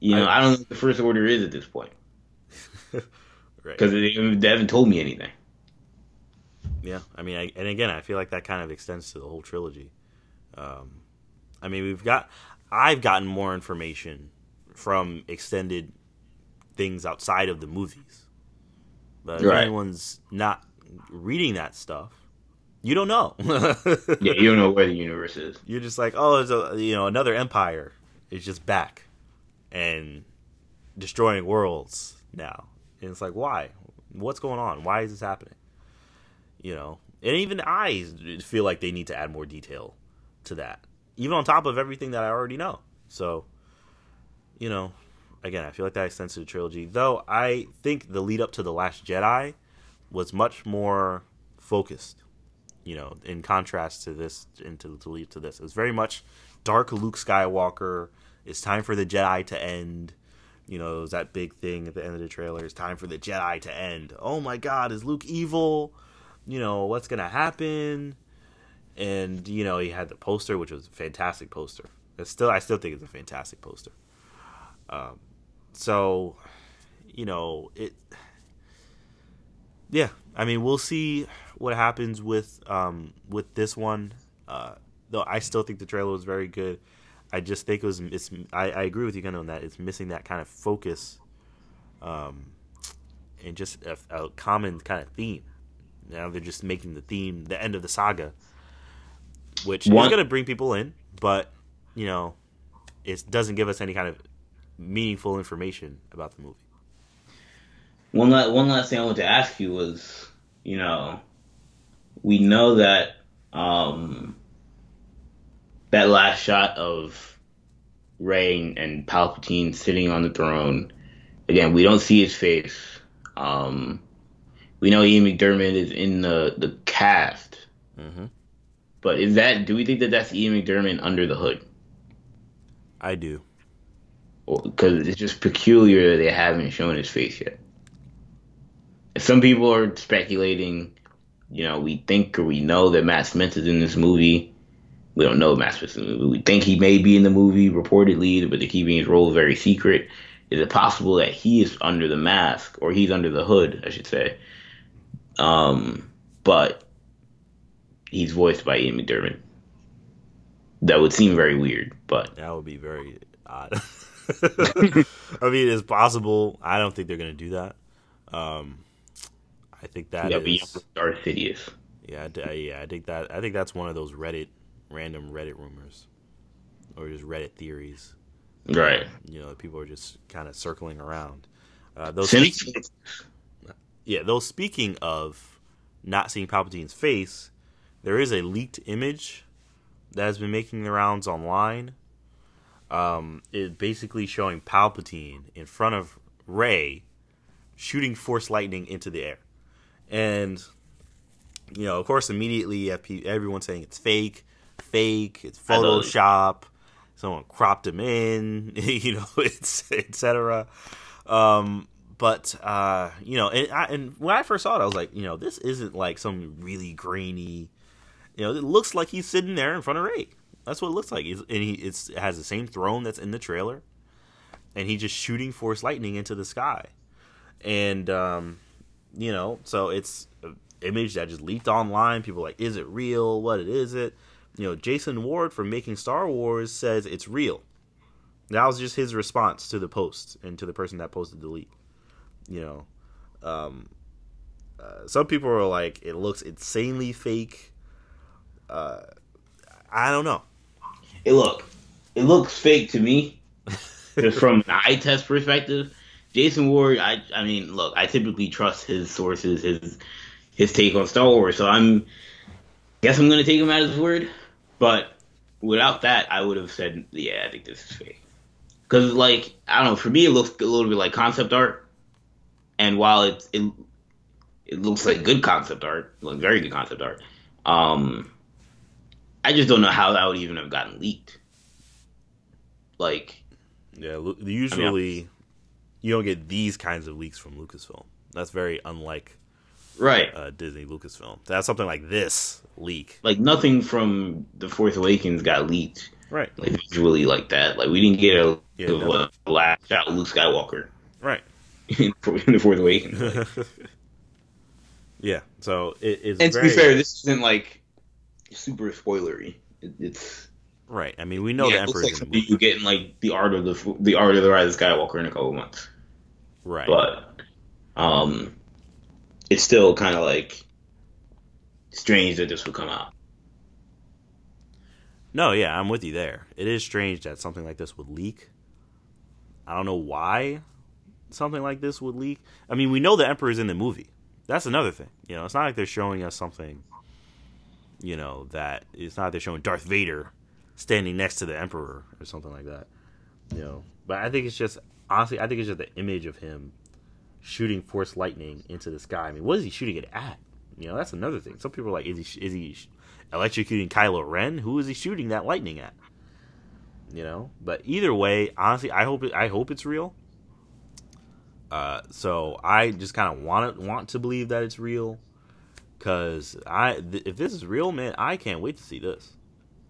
You know, I, I don't know what the First Order is at this point. Because right. they, they haven't told me anything. Yeah, I mean, I, and again, I feel like that kind of extends to the whole trilogy. Um, I mean, we've got, I've gotten more information from extended things outside of the movies, but if anyone's not reading that stuff, you don't know. yeah, you don't know where the universe is. You're just like, oh, there's a you know another empire is just back and destroying worlds now, and it's like, why? What's going on? Why is this happening? You know, and even I feel like they need to add more detail to that, even on top of everything that I already know. So, you know, again, I feel like that extends to the trilogy. Though I think the lead up to the Last Jedi was much more focused. You know, in contrast to this, into to lead to this, it was very much dark Luke Skywalker. It's time for the Jedi to end. You know, it was that big thing at the end of the trailer. It's time for the Jedi to end. Oh my God, is Luke evil? You know, what's gonna happen? And you know, he had the poster, which was a fantastic poster. It's still, I still think it's a fantastic poster. Um, so, you know, it. Yeah, I mean, we'll see what happens with um, with this one. Uh, though I still think the trailer was very good. I just think it was. It's. I, I agree with you kind of on that. It's missing that kind of focus, um, and just a, a common kind of theme. Now they're just making the theme the end of the saga, which one, is going to bring people in, but you know, it doesn't give us any kind of meaningful information about the movie. One last, one last thing I want to ask you was, you know, we know that um, that last shot of Rey and Palpatine sitting on the throne. Again, we don't see his face. Um, we know Ian McDiarmid is in the the cast, mm-hmm. but is that? Do we think that that's Ian McDiarmid under the hood? I do because it's just peculiar that they haven't shown his face yet. Some people are speculating, you know, we think or we know that Matt Smith is in this movie. We don't know Matt Smith in the movie. We think he may be in the movie, reportedly, but they're keeping his role very secret. Is it possible that he is under the mask, or he's under the hood, I should say? Um, but he's voiced by Ian McDiarmid. That would seem very weird, but that would be very odd. I mean, it's possible. I don't think they're going to do that. Um, I think that yeah, is Darth Sidious. Yeah, yeah, I think that I think that's one of those Reddit random Reddit rumors or just Reddit theories. Right. You know, people are just kind of circling around. Uh, those speaking, yeah, those speaking of not seeing Palpatine's face, there is a leaked image that has been making the rounds online um, is basically showing Palpatine in front of Rey shooting Force lightning into the air, and you know, of course, immediately you have everyone saying it's fake, fake, it's Photoshop. Someone cropped him in, you know, it's etc. Um, but uh, you know, and, I, and when I first saw it, I was like, you know, this isn't like some really grainy. You know, it looks like he's sitting there in front of Rey. That's what it looks like. He's, and he it has the same throne that's in the trailer, and he's just shooting force lightning into the sky, and um, you know, so it's an image that just leaked online. People like, is it real? What it is it? You know, Jason Ward from Making Star Wars says it's real. That was just his response to the post and to the person that posted the leak. You know, um, uh, some people are like, it looks insanely fake. Uh, I don't know. It look, it looks fake to me, just from an eye test perspective. Jason Ward, I, I mean, look, I typically trust his sources, his, his take on Star Wars, so I'm, guess I'm gonna take him at his word. But without that, I would have said, yeah, I think this is fake. Because, like, I don't know, for me, it looks a little bit like concept art. And while it, it, it looks like good concept art, like very good concept art, um, I just don't know how that would even have gotten leaked. Like, yeah, usually I mean, you don't get these kinds of leaks from Lucasfilm. That's very unlike right uh, Disney Lucasfilm. That's something like this leak. Like nothing from the Force Awakens got leaked. Right. Like visually like that. Like we didn't get a, yeah, a last shot Luke Skywalker. Right. in, the Force Awakens. Like. yeah. So it's. And very, to be fair, this isn't like super spoilery. It, it's. Right. I mean, we know yeah, the Emperor's like you getting like the art of the the art of the Rise of Skywalker in a couple months. Right. But um, it's still kind of like strange that this would come out. No, yeah, I'm with you there. It is strange that something like this would leak. I don't know why something like this would leak. I mean, we know the Emperor is in the movie. That's another thing. You know, it's not like they're showing us something. You know that it's not like they're showing Darth Vader standing next to the Emperor or something like that. You know, but I think it's just honestly, I think it's just the image of him shooting force lightning into the sky. I mean, what is he shooting it at? You know, that's another thing. Some people are like, is he is he electrocuting Kylo Ren? Who is he shooting that lightning at? You know, but either way, honestly, I hope it, I hope it's real. Uh, so I just kind of want to want to believe that it's real, because I th- if this is real, man, I can't wait to see this.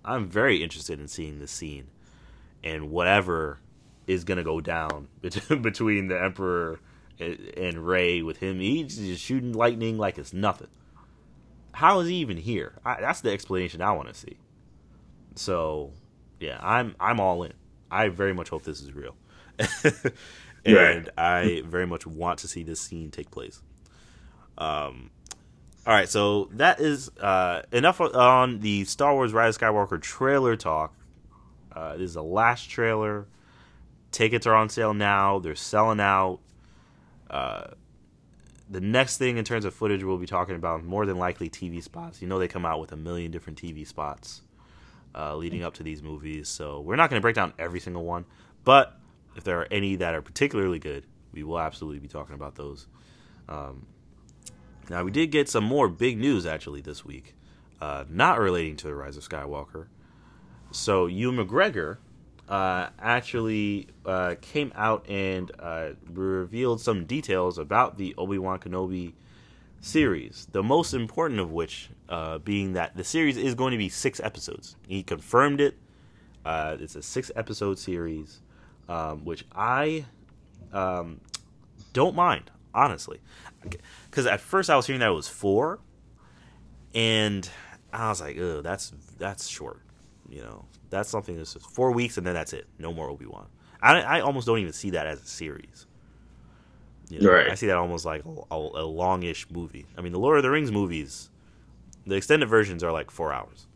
I'm very interested in seeing this scene, and whatever is gonna go down between the Emperor and Rey with him. He's just shooting lightning like it's nothing. How is he even here? I, that's the explanation I want to see. So, yeah, I'm I'm all in. I very much hope this is real, and right. I very much want to see this scene take place. Um, all right, so that is uh, enough on the Star Wars Rise of Skywalker trailer talk. Uh, this is the last trailer. Tickets are on sale now. They're selling out. The next thing in terms of footage we'll be talking about more than likely TV spots. You know they come out with a million different TV spots uh, leading up to these movies, so we're not going to break down every single one, but if there are any that are particularly good, we will absolutely be talking about those. Um, now we did get some more big news actually this week, uh, not relating to the Rise of Skywalker. So Ewan McGregor uh, actually uh, came out and uh, revealed some details about the Obi Wan Kenobi series. The most important of which uh, being that the series is going to be six episodes. He confirmed it. Uh, it's a six episode series, um, which I um, don't mind, honestly. Because at first I was hearing that it was four, and I was like, "Oh, that's that's short," you know that's something that's just four weeks and then that's it. No more Obi Wan. I, I almost don't even see that as a series. You know, right. I see that almost like a, a, longish movie. I mean, the Lord of the Rings movies, the extended versions are like four hours.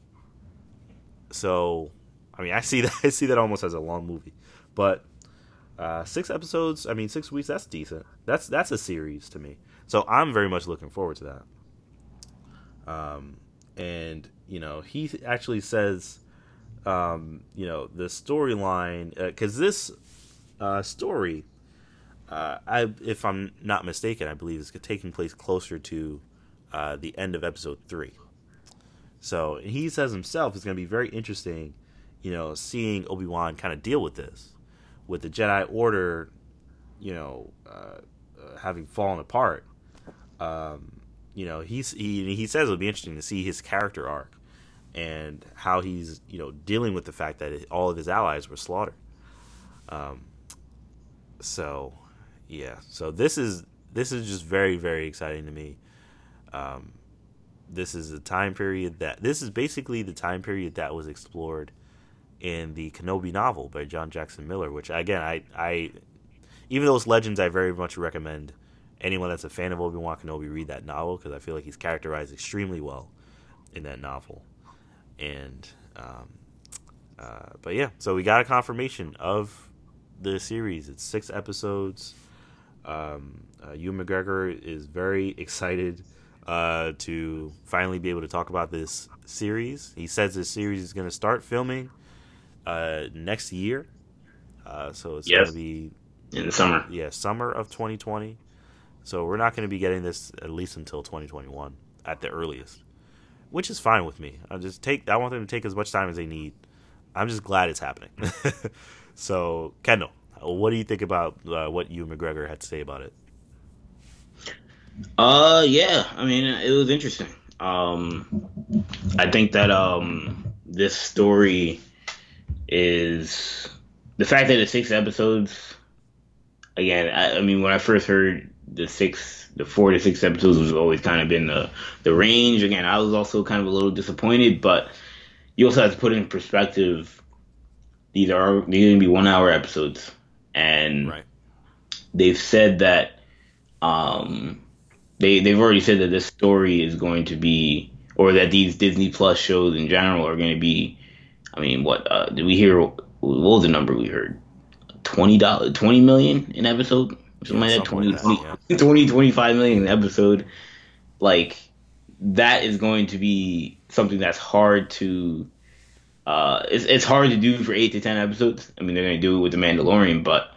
So, I mean, I see that I see that almost as a long movie, but uh, six episodes. I mean, six weeks. That's decent. That's that's a series to me. So I'm very much looking forward to that. Um, and you know, he actually says um, you know, the storyline because uh, this uh, story, uh, I if I'm not mistaken, I believe is taking place closer to uh, the end of episode three. So he says himself it's going to be very interesting, you know, seeing Obi Wan kind of deal with this, with the Jedi Order, you know, uh, uh, having fallen apart. Um, you know, he's he he says it'll be interesting to see his character arc and how he's you know dealing with the fact that all of his allies were slaughtered. Um, so yeah, so this is this is just very very exciting to me. Um, this is a time period that this is basically the time period that was explored in the Kenobi novel by John Jackson Miller, which again I I even though it's legends, I very much recommend anyone that's a fan of Obi Wan Kenobi read that novel because I feel like he's characterized extremely well in that novel. And um, uh, but yeah, so we got a confirmation of the series. It's six episodes. Um, uh, Ewan McGregor is very excited uh, to finally be able to talk about this series. He says this series is going to start filming uh, next year. Uh, so it's yes. going to be in the summer. Yeah, summer of 2020. So we're not going to be getting this at least until 2021 at the earliest, which is fine with me. I just take. I want them to take as much time as they need. I'm just glad it's happening. so Kendall, what do you think about uh, what Ewan McGregor had to say about it? Uh, yeah. I mean, it was interesting. Um, I think that um, this story is the fact that it's six episodes. Again, I, I mean, when I first heard the six, the four to six episodes was always kind of been the the range. Again, I was also kind of a little disappointed, but you also have to put in perspective. These are these are gonna be one hour episodes, and right. they've said that um, they they've already said that this story is going to be, or that these Disney Plus shows in general are going to be. I mean, what uh, did we hear? What was the number we heard? Twenty dollars, twenty million an episode, something yeah, like that. 20, like that 20, yeah. 20, 25 million episode. Like that is going to be something that's hard to. Uh, it's it's hard to do for eight to ten episodes. I mean, they're going to do it with the Mandalorian, but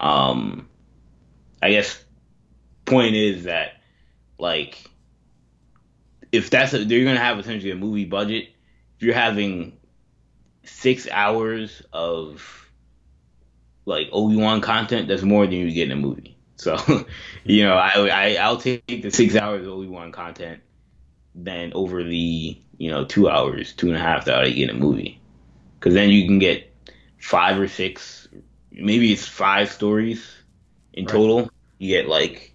um, I guess point is that like if that's a, they're gonna have essentially a movie budget. If you're having six hours of like Obi Wan content, that's more than you get in a movie. So, you know, I, I I'll take the six hours of Obi Wan content than over the you know two hours, two and a half that I get in a movie, because then you can get five or six, maybe it's five stories in right. total. You get like,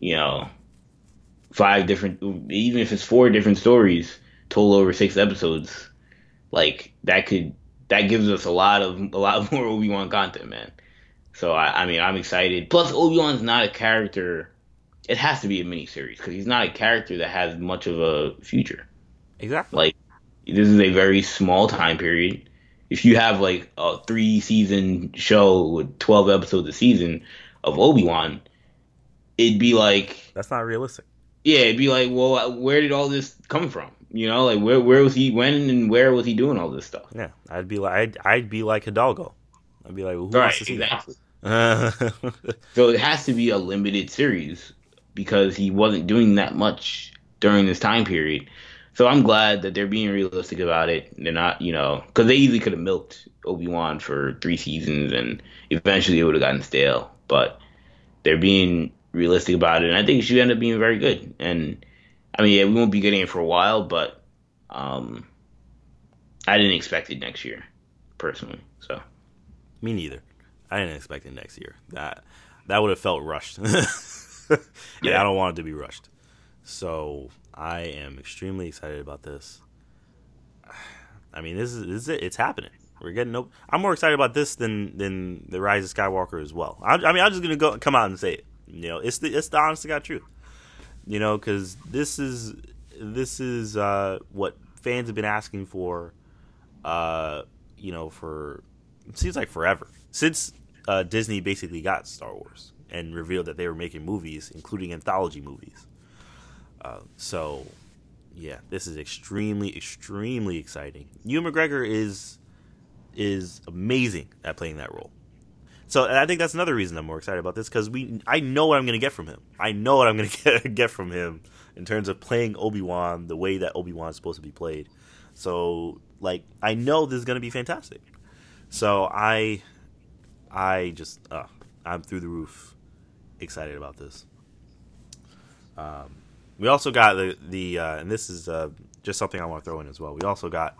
you know, five different, even if it's four different stories told over six episodes, like that could that gives us a lot of a lot more Obi Wan content, man. So I, I mean, I'm excited. Plus, Obi Wan's not a character. It has to be a mini series because he's not a character that has much of a future. Exactly. Like this is a very small time period. If you have like a three season show with twelve episodes a season of Obi Wan, it'd be like that's not realistic yeah, it'd be like, well, where did all this come from? You know, like where where was he when and where was he doing all this stuff? Yeah, I'd be like I'd, I'd be like Hidalgo. I'd be like, well, who right, wants to see exactly. that? so it has to be a limited series because he wasn't doing that much during this time period. So I'm glad that they're being realistic about it. They're not, you know, because they easily could have milked Obi Wan for three seasons and eventually it would have gotten stale. But they're being realistic about it, and I think it should end up being very good. And I mean, yeah, we won't be getting it for a while, but um, I didn't expect it next year, personally. So, me neither. I didn't expect it next year. That that would have felt rushed. yeah, I don't want it to be rushed. So I am extremely excited about this. I mean, this is, this is it. It's happening. We're getting no. I'm more excited about this than than the Rise of Skywalker as well. I, I mean, I'm just gonna go come out and say it. You know, it's the it's the honest to God truth. You know, because this is this is uh, what fans have been asking for. Uh, you know, for it seems like forever since uh, Disney basically got Star Wars and revealed that they were making movies, including anthology movies. Uh, so, yeah, this is extremely, extremely exciting. Ewan McGregor is is amazing at playing that role So I think that's another reason I'm more excited about this because we I know what I'm going to get from him. I know what I'm going to get from him in terms of playing Obi Wan the way that Obi Wan is supposed to be played. So like I know this is going to be fantastic. So I I just uh, I'm through the roof excited about this. Um, we also got the the uh, and this is uh, just something I want to throw in as well. We also got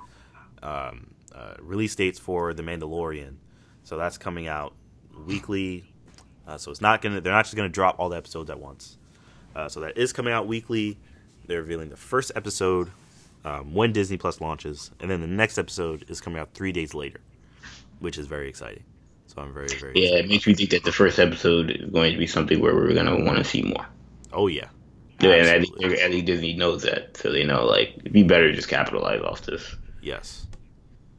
um, uh, release dates for The Mandalorian, so that's coming out weekly. Uh, so it's not gonna they're not just gonna drop all the episodes at once. Uh, so that is coming out weekly. They're revealing the first episode um, when Disney Plus launches, and then the next episode is coming out three days later, which is very exciting. So I'm very very yeah. It makes me think that the first episode is going to be something where we're going to want to see more. Oh yeah, yeah, and I think, I think Disney knows that, so they know like it'd be better to just capitalize off this. Yes.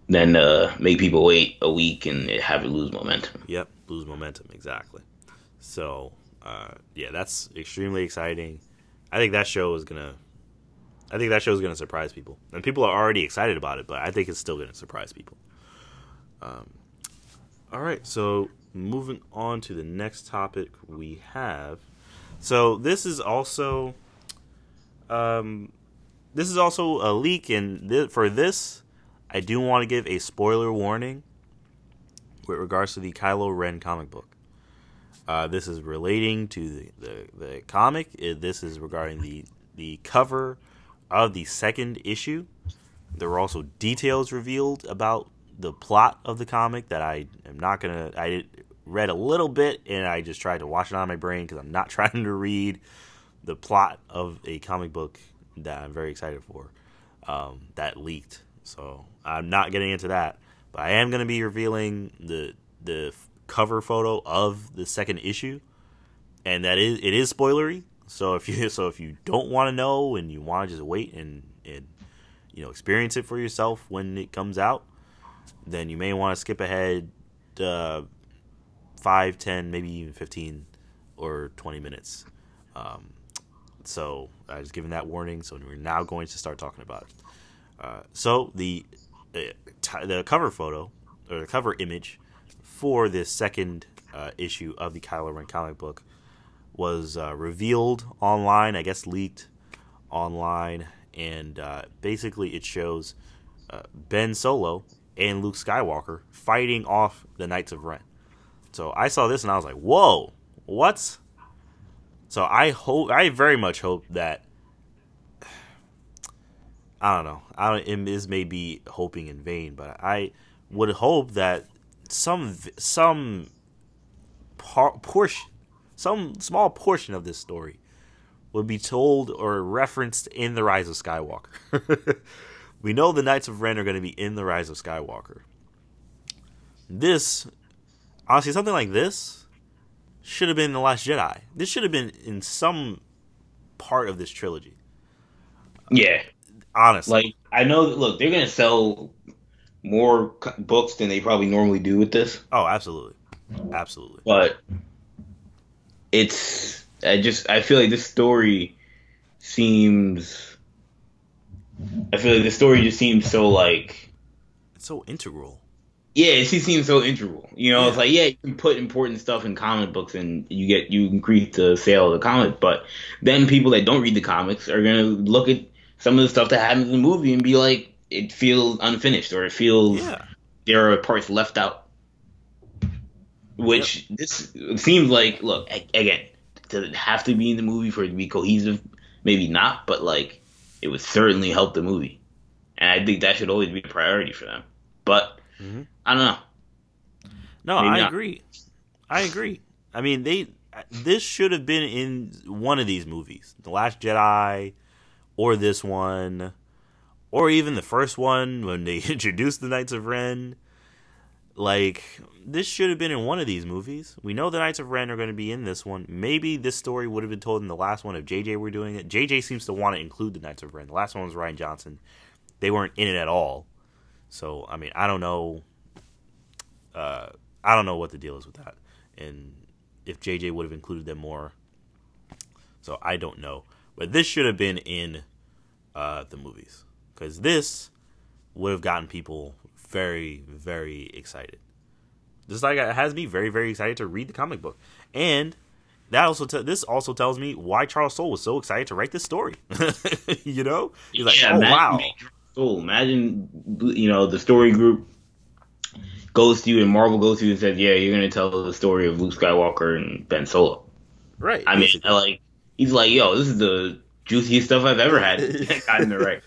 Than uh, make people wait a week and have it lose momentum. Yep, lose momentum exactly. So uh, yeah, that's extremely exciting. I think that show is gonna. I think that show is gonna surprise people, and people are already excited about it. But I think it's still gonna surprise people. Um, all right, so moving on to the next topic we have. So this is also, um, this is also a leak, and th- for this, I do want to give a spoiler warning with regards to the Kylo Ren comic book. Uh, this is relating to the, the, the comic. It, this is regarding the the cover of the second issue. There were also details revealed about the plot of the comic that I am not gonna. I read a little bit and I just tried to wash it out of my brain because I'm not trying to read the plot of a comic book that I'm very excited for um, that leaked. So I'm not getting into that, but I am going to be revealing the the cover photo of the second issue, and that is it is spoilery. So if you so if you don't want to know and you want to just wait and and you know experience it for yourself when it comes out, then you may want to skip ahead uh, five, ten, maybe even fifteen or twenty minutes. Um, so I was given that warning. So we're now going to start talking about it. Uh, so the uh, t- the cover photo or the cover image for this second uh, issue of the Kylo Ren comic book was uh, revealed online, I guess leaked online, and uh, basically it shows uh, Ben Solo and Luke Skywalker fighting off the Knights of Ren. So I saw this and I was like, "Whoa, what?" So I hope, I very much hope that I don't know. I don't, it is maybe hoping in vain, but I would hope that some some par- portion, some small portion of this story would be told or referenced in the Rise of Skywalker. we know the Knights of Ren are going to be in the Rise of Skywalker. This, honestly, something like this should have been the Last Jedi. This should have been in some part of this trilogy. Yeah, honestly, like I know. Look, they're to sell more books than they probably normally do with this. Oh, absolutely, absolutely. But it's I just I feel like this story seems. I feel like the story just seems so like. It's so integral. Yeah, it seems so integral. You know, yeah. it's like yeah, you can put important stuff in comic books and you get you increase the sale of the comic, but then people that don't read the comics are gonna look at some of the stuff that happens in the movie and be like, it feels unfinished or it feels yeah. there are parts left out. Which yep. this seems like. Look again. Does it have to be in the movie for it to be cohesive? Maybe not, but like it would certainly help the movie, and I think that should always be a priority for them. But mm-hmm. I don't know. No, Maybe I not. agree. I agree. I mean, they this should have been in one of these movies, The Last Jedi, or this one or even the first one when they introduced the Knights of Ren. Like this should have been in one of these movies. We know the Knights of Ren are going to be in this one. Maybe this story would have been told in the last one if JJ were doing it. JJ seems to want to include the Knights of Ren. The last one was Rian Johnson. They weren't in it at all. So I mean, I don't know. Uh, I don't know what the deal is with that, and if JJ would have included them more. So I don't know, but this should have been in uh, the movies because this would have gotten people very, very excited. Just like it has me very very excited to read the comic book, and that also t- this also tells me why Charles Soule was so excited to write this story. you know, he's like, yeah, oh wow, Soule. Imagine, you know, the story group goes to you and Marvel goes to you and says, "Yeah, you're gonna tell the story of Luke Skywalker and Ben Solo." right? I mean, like he's like, "Yo, this is the juiciest stuff I've ever had." Gotten right.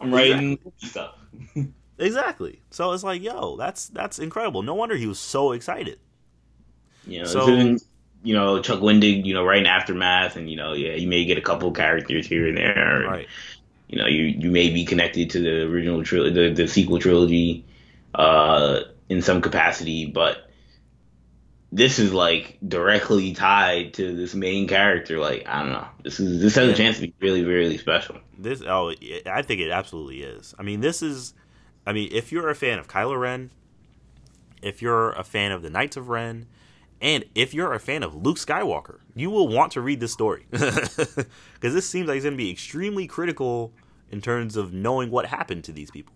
I'm writing stuff. exactly. So it's like, yo, that's that's incredible. No wonder he was so excited. You know, So- you know, Chuck Wendig, you know, writing aftermath, and you know, yeah, you may get a couple characters here and there. and, Right. You know, you you may be connected to the original trilogy, the, the sequel trilogy, uh, in some capacity, but this is like directly tied to this main character. Like, I don't know, this is this has a chance to be really, really special. This oh, I think it absolutely is. I mean, this is, I mean, if you're a fan of Kylo Ren, if you're a fan of the Knights of Ren, and if you're a fan of Luke Skywalker, you will want to read this story because this seems like it's going to be extremely critical in terms of knowing what happened to these people.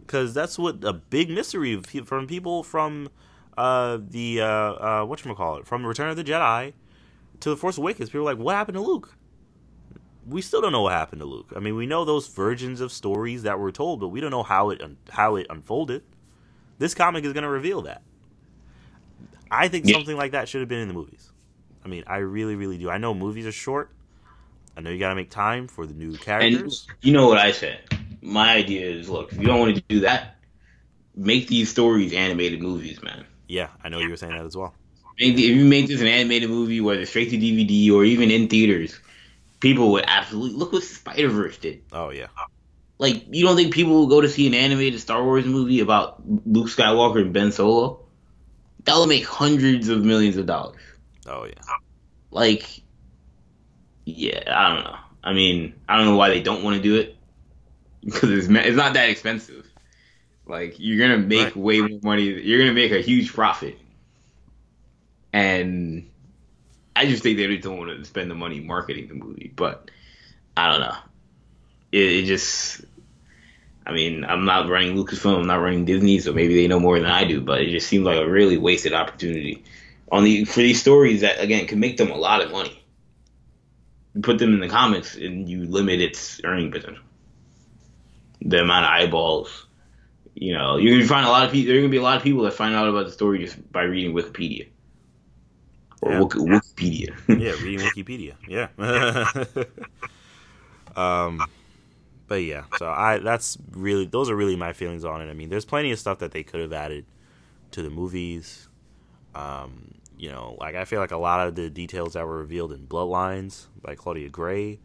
Because that's what a big mystery from people from uh, the uh, uh, what call it from Return of the Jedi to the Force Awakens. People are like, what happened to Luke? we still don't know what happened to Luke. I mean, we know those versions of stories that were told, but we don't know how it how it unfolded. This comic is going to reveal that. I think Yeah. something like that should have been in the movies. I mean, I really, really do. I know movies are short. I know you got to make time for the new And characters. you know what I said? My idea is, look, if you don't want to do that, make these stories animated movies, man. Yeah, I know you were saying that as well. If you make this an animated movie, whether straight to DVD or even in theaters, people would absolutely look what Spider Verse did. Oh yeah, Like, you don't think people will go to see an animated Star Wars movie about Luke Skywalker and Ben Solo? That'll make hundreds of millions of dollars. oh yeah. Like, yeah, I don't know. I mean, I don't know why they don't want to do it because it's it's not that expensive. Like, you're gonna make Right. way more money. You're gonna make a huge profit, and I just think they just don't want to spend the money marketing the movie. But I don't know. It, it just. I mean, I'm not running Lucasfilm, I'm not running Disney, so maybe they know more than I do. But it just seems like a really wasted opportunity on the for these stories that again can make them a lot of money. You put them in the comics and you limit its earning potential. The amount of eyeballs, you know, you're gonna find a lot of people. There are gonna be a lot of people that find out about the story just by reading Wikipedia or Yeah. Wik- Wikipedia. yeah, reading Wikipedia. Yeah. um, but yeah, so I that's really those are really my feelings on it. I mean, there's plenty of stuff that they could have added to the movies. Um, you know, like I feel like a lot of the details that were revealed in Bloodlines by Claudia Gray,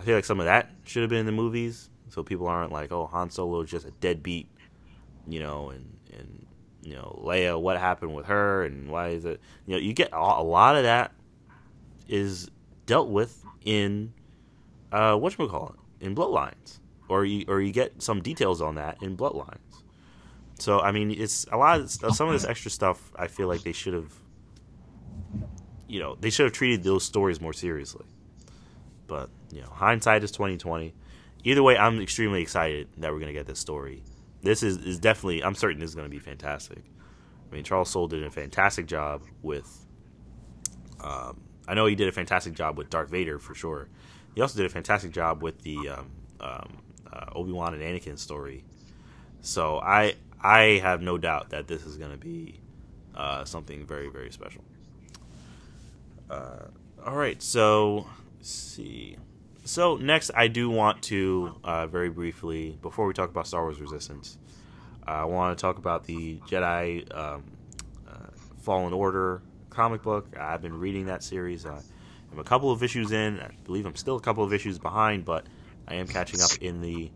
I feel like some of that should have been in the movies, so people aren't like, oh, Han Solo is just a deadbeat, you know, and and you know, Leia, what happened with her, and why is it? You know, you get a lot of that is dealt with in uh what call it in bloodlines. Or you or you get some details on that in bloodlines. So i mean it's a lot of some of this extra stuff i feel like they should have you know they should have treated those stories more seriously. But you know hindsight is 2020 either way i'm extremely excited that we're to get this story this is, is definitely i'm certain this is going to be fantastic i mean charles soule did a fantastic job with um, I know he did a fantastic job with Darth Vader for sure. He also did a fantastic job with the um, um, uh, Obi Wan and Anakin story. So I I have no doubt that this is going to be uh, something very very special. Uh, all right, so let's see. So next, I do want to uh, very briefly before we talk about Star Wars Resistance, I want to talk about the Jedi um, uh, Fallen Order comic book. I've been reading that series. Uh, I'm a couple of issues in. I believe I'm still a couple of issues behind, but I am catching up in the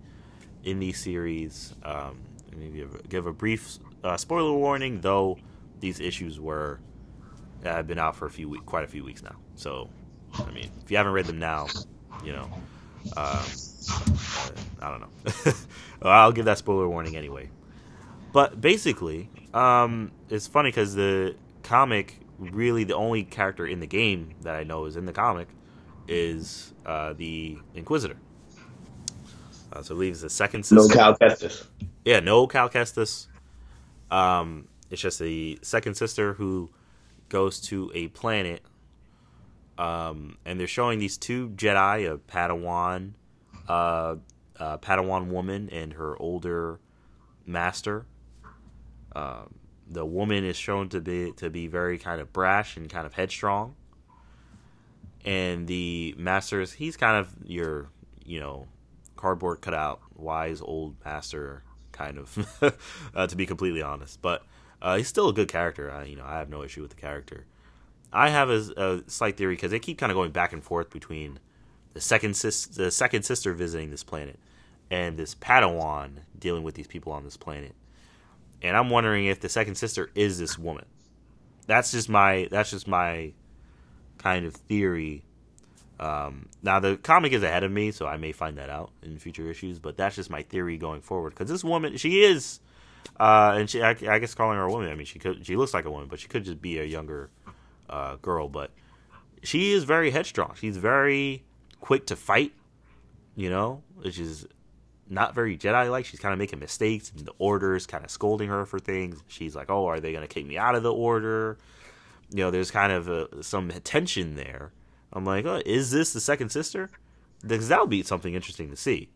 in the series. Um, me give, a brief uh, spoiler warning, though these issues were uh, have been out for a few week, quite a few weeks now. So, I mean, if you haven't read them now, you know, um, uh, I don't know. I'll give that spoiler warning anyway. But basically, um, it's funny because the comic really the only character in the game that I know is in the comic is uh, the Inquisitor. Uh, so I believe it's the second no sister. Cal Kestis. Yeah, no Cal Kestis. Um, it's just a second sister who goes to a planet, um, and they're showing these two Jedi, a Padawan, uh, a Padawan woman, and her older master. Um, the woman is shown to be to be very kind of brash and kind of headstrong, and the master is he's kind of your you know cardboard cutout wise old master kind of uh, to be completely honest, but uh, he's still a good character. I, you know, I have no issue with the character. I have a, a slight theory because they keep kind of going back and forth between the second sis- the second sister visiting this planet and this Padawan dealing with these people on this planet. And I'm wondering if the second sister is this woman. That's just my that's just my kind of theory. Um, now the comic is ahead of me, so I may find that out in future issues. But that's just my theory going forward because this woman, she is uh, and she, I, I, guess calling her a woman. I mean, she could, she looks like a woman, but she could just be a younger uh, girl. But she is very headstrong. She's very quick to fight. You know, which is not very Jedi like. She's kind of making mistakes, and the Order's kind of scolding her for things. She's like, "Oh, are they going to kick me out of the Order?" You know, there's kind of a, some tension there. I'm like, oh, is this the second sister? Because that would be something interesting to see,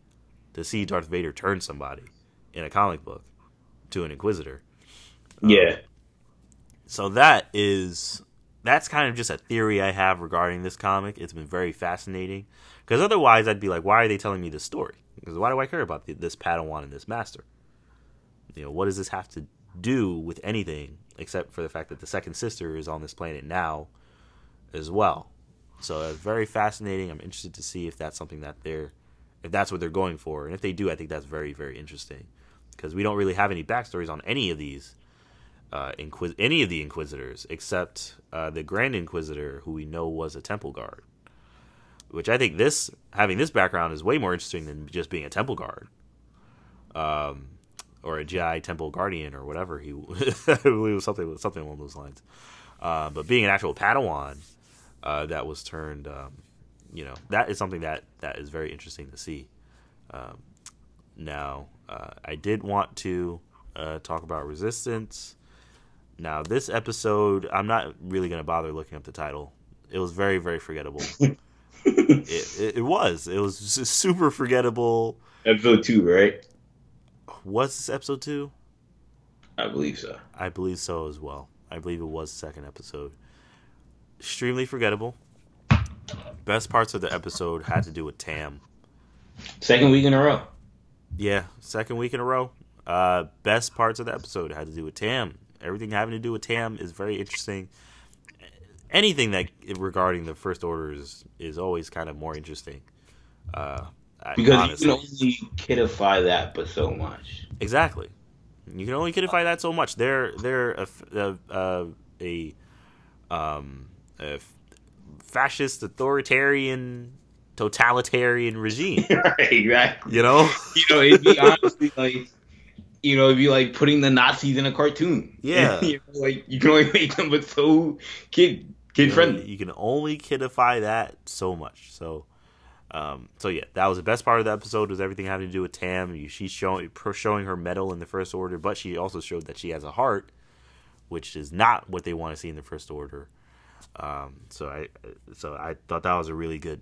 to see Darth Vader turn somebody in a comic book to an inquisitor. Yeah. Um, so that is that's kind of just a theory I have regarding this comic. It's been very fascinating because otherwise I'd be like, why are they telling me this story? Because why do I care about the, this Padawan and this Master? You know, what does this have to do with anything except for the fact that the second sister is on this planet now as well? So it's very fascinating. I'm interested to see if that's something that they're, if that's what they're going for, and if they do, I think that's very, very interesting because we don't really have any backstories on any of these uh, Inquis- any of the Inquisitors except uh, the Grand Inquisitor, who we know was a Temple Guard. Which I think this having this background is way more interesting than just being a Temple Guard, um, or a Jedi Temple Guardian or whatever he was something something along those lines. Uh, but being an actual Padawan uh, that was turned, um, you know, that is something that that is very interesting to see. Um, now, uh, I did want to uh, talk about Resistance. Now, this episode, I'm not really going to bother looking up the title. It was very, very forgettable. it, it, it, was. It was super forgettable. Episode two, right? Was this episode two? I believe so. I believe so as well. I believe it was the second episode. Extremely forgettable. Best parts of the episode had to do with Tam. Second week in a row. Yeah, second week in a row. Uh, best parts of the episode had to do with Tam. Everything having to do with Tam is very interesting. Anything that regarding the First Order is, is always kind of more interesting. Uh, because honestly. you can only kidify that, but so much. Exactly, you can only kidify that so much. They're they're a a, a, a um a fascist authoritarian totalitarian regime. right, exactly. You know, you know, it'd be honestly like, you know, it'd be like putting the Nazis in a cartoon. Yeah, you know, like you can only make them but so kid kid you friendly. you can only kidify that so much. So. Um, so yeah, that was the best part of the episode. Was everything having to do with Tam? She's showing showing her medal in the First Order, but she also showed that she has a heart, which is not what they want to see in the First Order. Um, so I so I thought that was a really good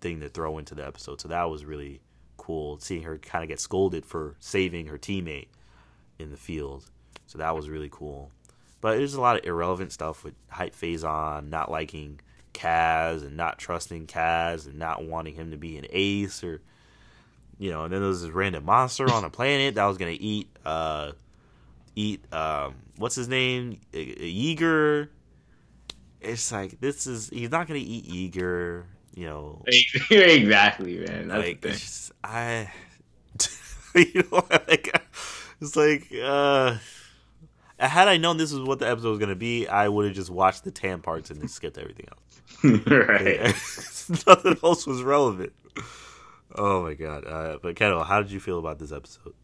thing to throw into the episode. So that was really cool seeing her kind of get scolded for saving her teammate in the field. So that was really cool. But there's a lot of irrelevant stuff with Hype Fazon not liking Kaz and not trusting Kaz and not wanting him to be an ace or you know, and then there was this random monster on a planet that was gonna eat uh eat um what's his name? Yeager. It's like this is he's not gonna eat Yeager you know exactly man. That's like just, i you know like it's like uh had i known this was what the episode was going to be i would have just watched the Tam parts and then skipped everything else. Right. Nothing else was relevant. Oh my god. Uh, but Kendall, how did you feel about this episode?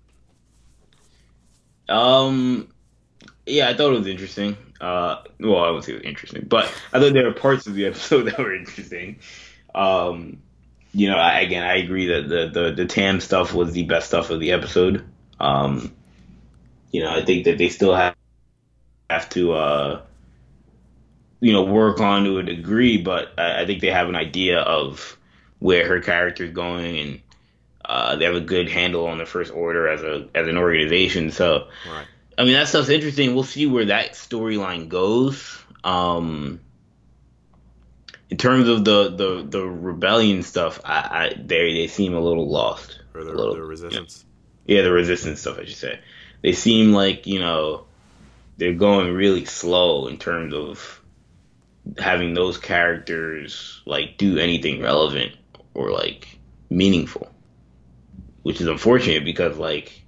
Um yeah i thought it was interesting. Uh, well, I would say it was interesting, but I thought there were parts of the episode that were interesting. Um, you know, I, again, I agree that the, the the Tam stuff was the best stuff of the episode. Um, you know, I think that they still have have to, uh, you know, work on to a degree. But I, I think they have an idea of where her character is going, and uh, they have a good handle on the First Order as a as an organization. So, right. I mean, that stuff's interesting. We'll see where that storyline goes. Um, in terms of the, the, the rebellion stuff, I, I they they seem a little lost. Or the, little, the resistance. You know, yeah, the resistance stuff, I should say. They seem like you know they're going really slow in terms of having those characters like do anything relevant or like meaningful, which is unfortunate because like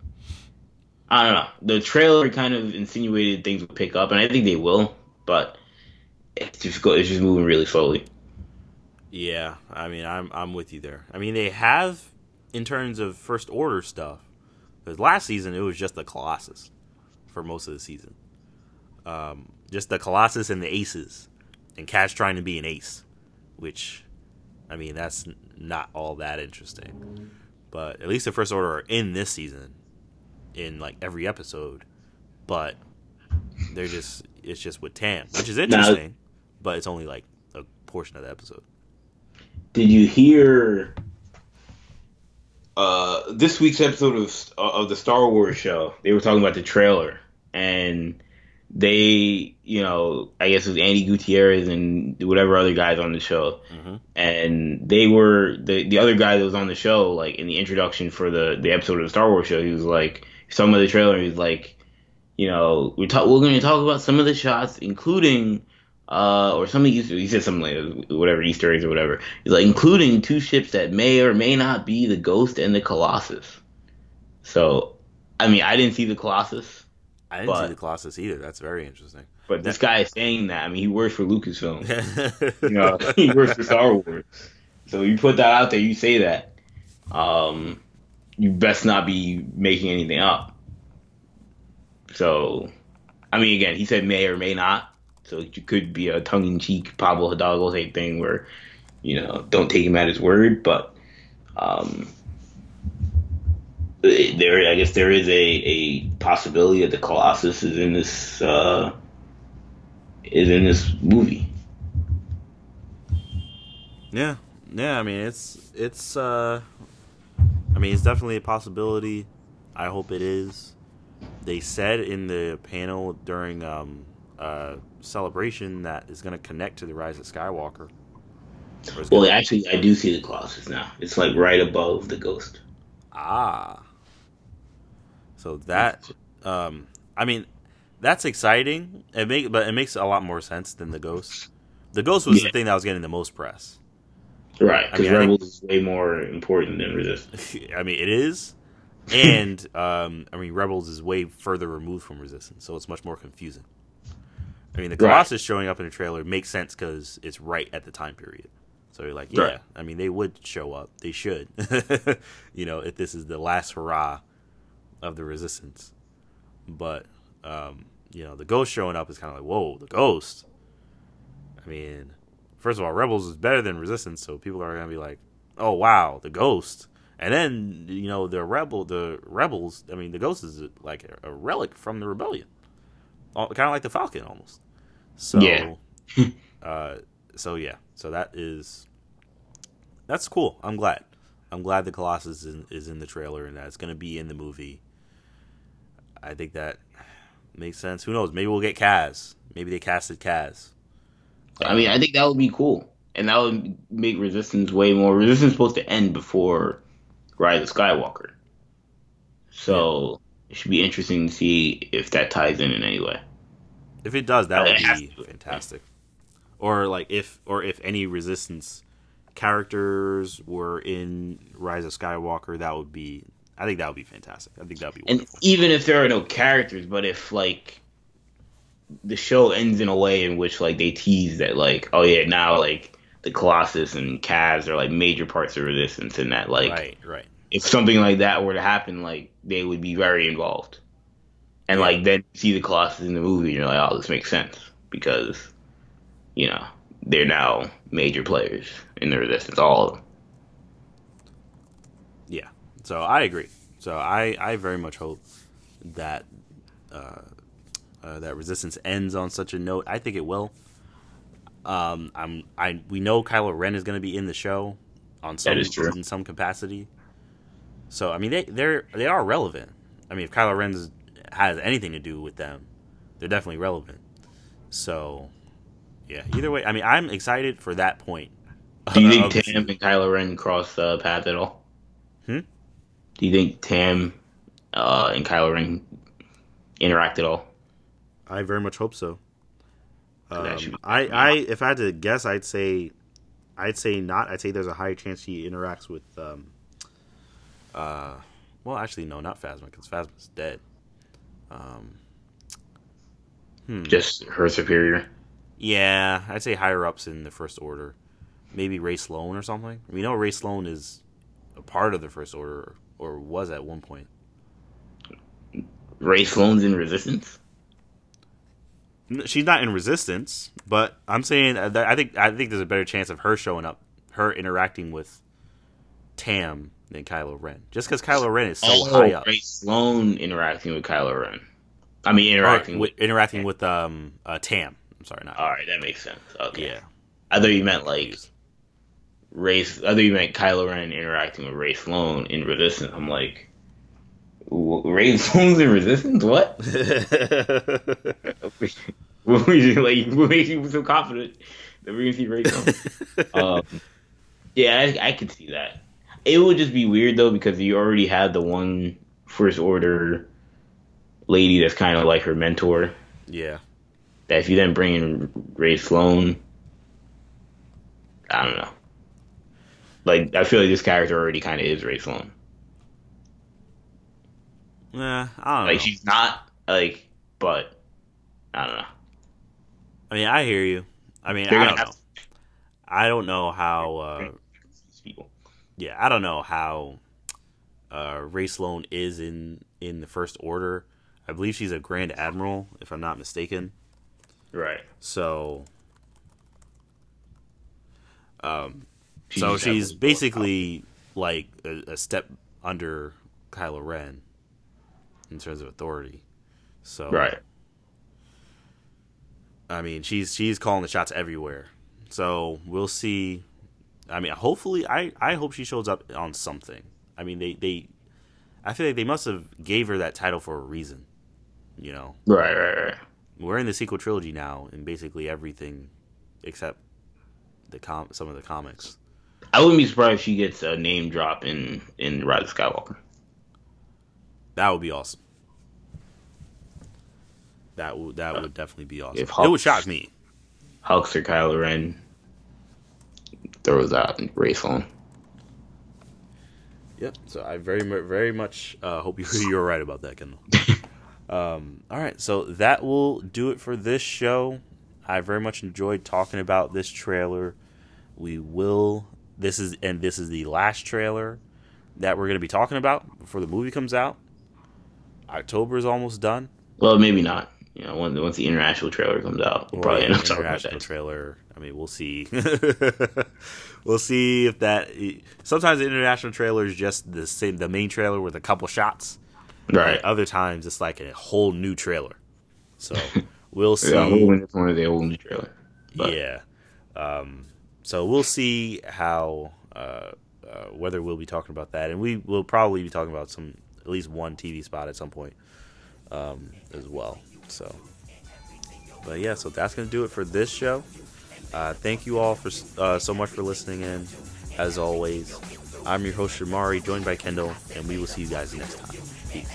I don't know the trailer kind of insinuated things would pick up, and I think they will, but it's just go it's just moving really slowly. Yeah, I mean, I'm I'm with you there. I mean, they have in terms of first order stuff. Because last season it was just the Colossus for most of the season. Um, just the Colossus and the Aces, and Kaz trying to be an ace, which, I mean, that's not all that interesting. But at least the first order are in this season, in like every episode. But they're just it's just with Tam, which is interesting, but it's only like a portion of the episode. Did you hear uh, this week's episode of of the Star Wars show? They were talking about the trailer, and they, you know, I guess it was Andi Gutierrez and whatever other guys on the show, mm-hmm. and they were the the other guy that was on the show, like in the introduction for the the episode of the Star Wars show, he was like, some of the trailer, he was like, you know, we talk, we're going to talk about some of the shots, including uh, or something. He said something like whatever Easter eggs or whatever. He's like including two ships that may or may not be the Ghost and the Colossus. So, I mean, I didn't see the Colossus. I didn't but, see the Colossus either. That's very interesting. But this guy is saying that. I mean, he works for Lucasfilm. you know, he works for Star Wars. So you put that out there, you say that. Um, you best not be making anything up. So, I mean, again, he said may or may not. So it could be a tongue-in-cheek Pablo Hidalgo type thing where, you know, don't take him at his word. But um, there, I guess there is a, a possibility that the Colossus is in this uh, is in this movie. Yeah, yeah. I mean, it's it's. Uh, I mean, it's definitely a possibility. I hope it is. They said in the panel during um, uh, celebration that is going to connect to the Rise of Skywalker. Well, actually, I do see the Colossus now. It's like right above the Ghost. Ah. So that, um, I mean, that's exciting. It make, but it makes a lot more sense than the Ghost. The Ghost was yeah. the thing that was getting the most press. Right, because I mean, Rebels is way more important than Resistance. I mean, it is, and um, I mean, Rebels is way further removed from Resistance, so it's much more confusing. I mean, the Colossus right. showing up in the trailer makes sense because it's right at the time period. So you're like, yeah, right. I mean, they would show up. They should. you know, if this is the last hurrah of the resistance. But, um, you know, the ghost showing up is kind of like, whoa, the ghost. I mean, first of all, Rebels is better than Resistance, so people are going to be like, oh, wow, the ghost. And then, you know, the rebel, the rebels. I mean, the ghost is like a, a relic from the rebellion kind of like the Falcon almost. So yeah. uh, so yeah, so that is that's cool. I'm glad. I'm glad the Colossus is in, is in the trailer and that it's going to be in the movie. I think that makes sense. Who knows? Maybe we'll get Kaz. Maybe they casted Kaz. I mean, I think that would be cool, and that would make Resistance way more. Resistance is supposed to end before Rise of Skywalker, so it should be interesting to see if that ties in in any way. If it does, that would be fantastic. Or like if or if any resistance characters were in Rise of Skywalker, that would be I think that would be fantastic. I think that would be wonderful. And even if there are no characters, but if like the show ends in a way in which like they tease that like, oh yeah, now like the Colossus and Kaz are like major parts of resistance and that like right, right if something like that were to happen, like they would be very involved. And like then you see the Colossus in the movie, and you're like, oh, this makes sense because you know they're now major players in the Resistance, all of them. Yeah, so I agree. So I I very much hope that uh, uh, that Resistance ends on such a note. I think it will. Um, I'm I we know Kylo Ren is going to be in the show on some in some capacity. So I mean they they're they are relevant. I mean if Kylo Ren has anything to do with them, they're definitely relevant. So yeah, either way, I mean I'm excited for that point. Do you think Tam and Kylo Ren cross the path at all? Hmm. Do you think Tam uh, and Kylo Ren interact at all? I very much hope so. Um, I, I, if I had to guess, I'd say, I'd say not. I'd say there's a higher chance he interacts with, um, uh, well, actually, no, not Phasma because Phasma's dead. Um, hmm. Just her superior. Yeah, I'd say higher ups in the First Order, maybe Rae Sloane or something. We know Rae Sloane is a part of the First Order, or was at one point. Rae Sloane's in Resistance. She's not in Resistance, but I'm saying that I think I think there's a better chance of her showing up, her interacting with Tam than Kylo Ren. Just because Kylo Ren is so oh, high up. Rae Sloane interacting with Kylo Ren. I mean, interacting with, interacting with um uh, Tam. I'm sorry, not. All right, that makes sense. Okay. Yeah. I thought you meant like race. I thought you meant Kylo Ren interacting with Rae Sloane in Resistance. I'm like, Rae Sloane's in Resistance? What? what like? What makes you so confident that we're gonna see Rae Sloane? um, yeah, I, I could see that. It would just be weird though because you already had the one First Order lady that's kind of like her mentor. Yeah. That if you then bring in Rae Sloane, I don't know. Like I feel like this character already kind of is Rae Sloane. Yeah, I don't like know. she's not like, but I don't know. I mean, I hear you. I mean, They're I don't know. To... I don't know how. Uh, people. Yeah, I don't know how uh, Rae Sloane is in in the First Order. I believe she's a Grand Admiral, if I'm not mistaken. Right. So, um, she's so she's basically like a, a, step under Kylo Ren in terms of authority. So right. I mean, she's she's calling the shots everywhere. So we'll see. I mean, hopefully, I I hope she shows up on something. I mean, they they, I feel like they must have gave her that title for a reason. You know. Right, right, right. We're in the sequel trilogy now, and basically everything except the com some of the comics. I wouldn't be surprised if she gets a name drop in in Rise of Skywalker. That would be awesome. That would that would definitely be awesome. Hulk, it would shock me. Hulkster Kylo Ren throws out Rae Sloane. Yep. So I very very much uh, hope you you're right about that, Kendall. um, all right. So that will do it for this show. I very much enjoyed talking about this trailer. We will. This is and this is the last trailer that we're going to be talking about before the movie comes out. October is almost done. Well, maybe not. You know, once, once the international trailer comes out, we'll or probably end up talking about that. trailer. I mean, we'll see. we'll see if that. Sometimes the international trailer is just the same, the main trailer with a couple shots. Right. other times it's like a whole new trailer. So we'll see. yeah, it's one of the whole new trailer. But. Yeah. Um, so we'll see how uh, uh, whether we'll be talking about that, and we will probably be talking about some at least one TV spot at some point um, as well. So, but yeah, so that's gonna do it for this show. Uh, thank you all for uh, so much for listening in. As always, I'm your host Shamari, joined by Kendall, and we will see you guys next time. Peace.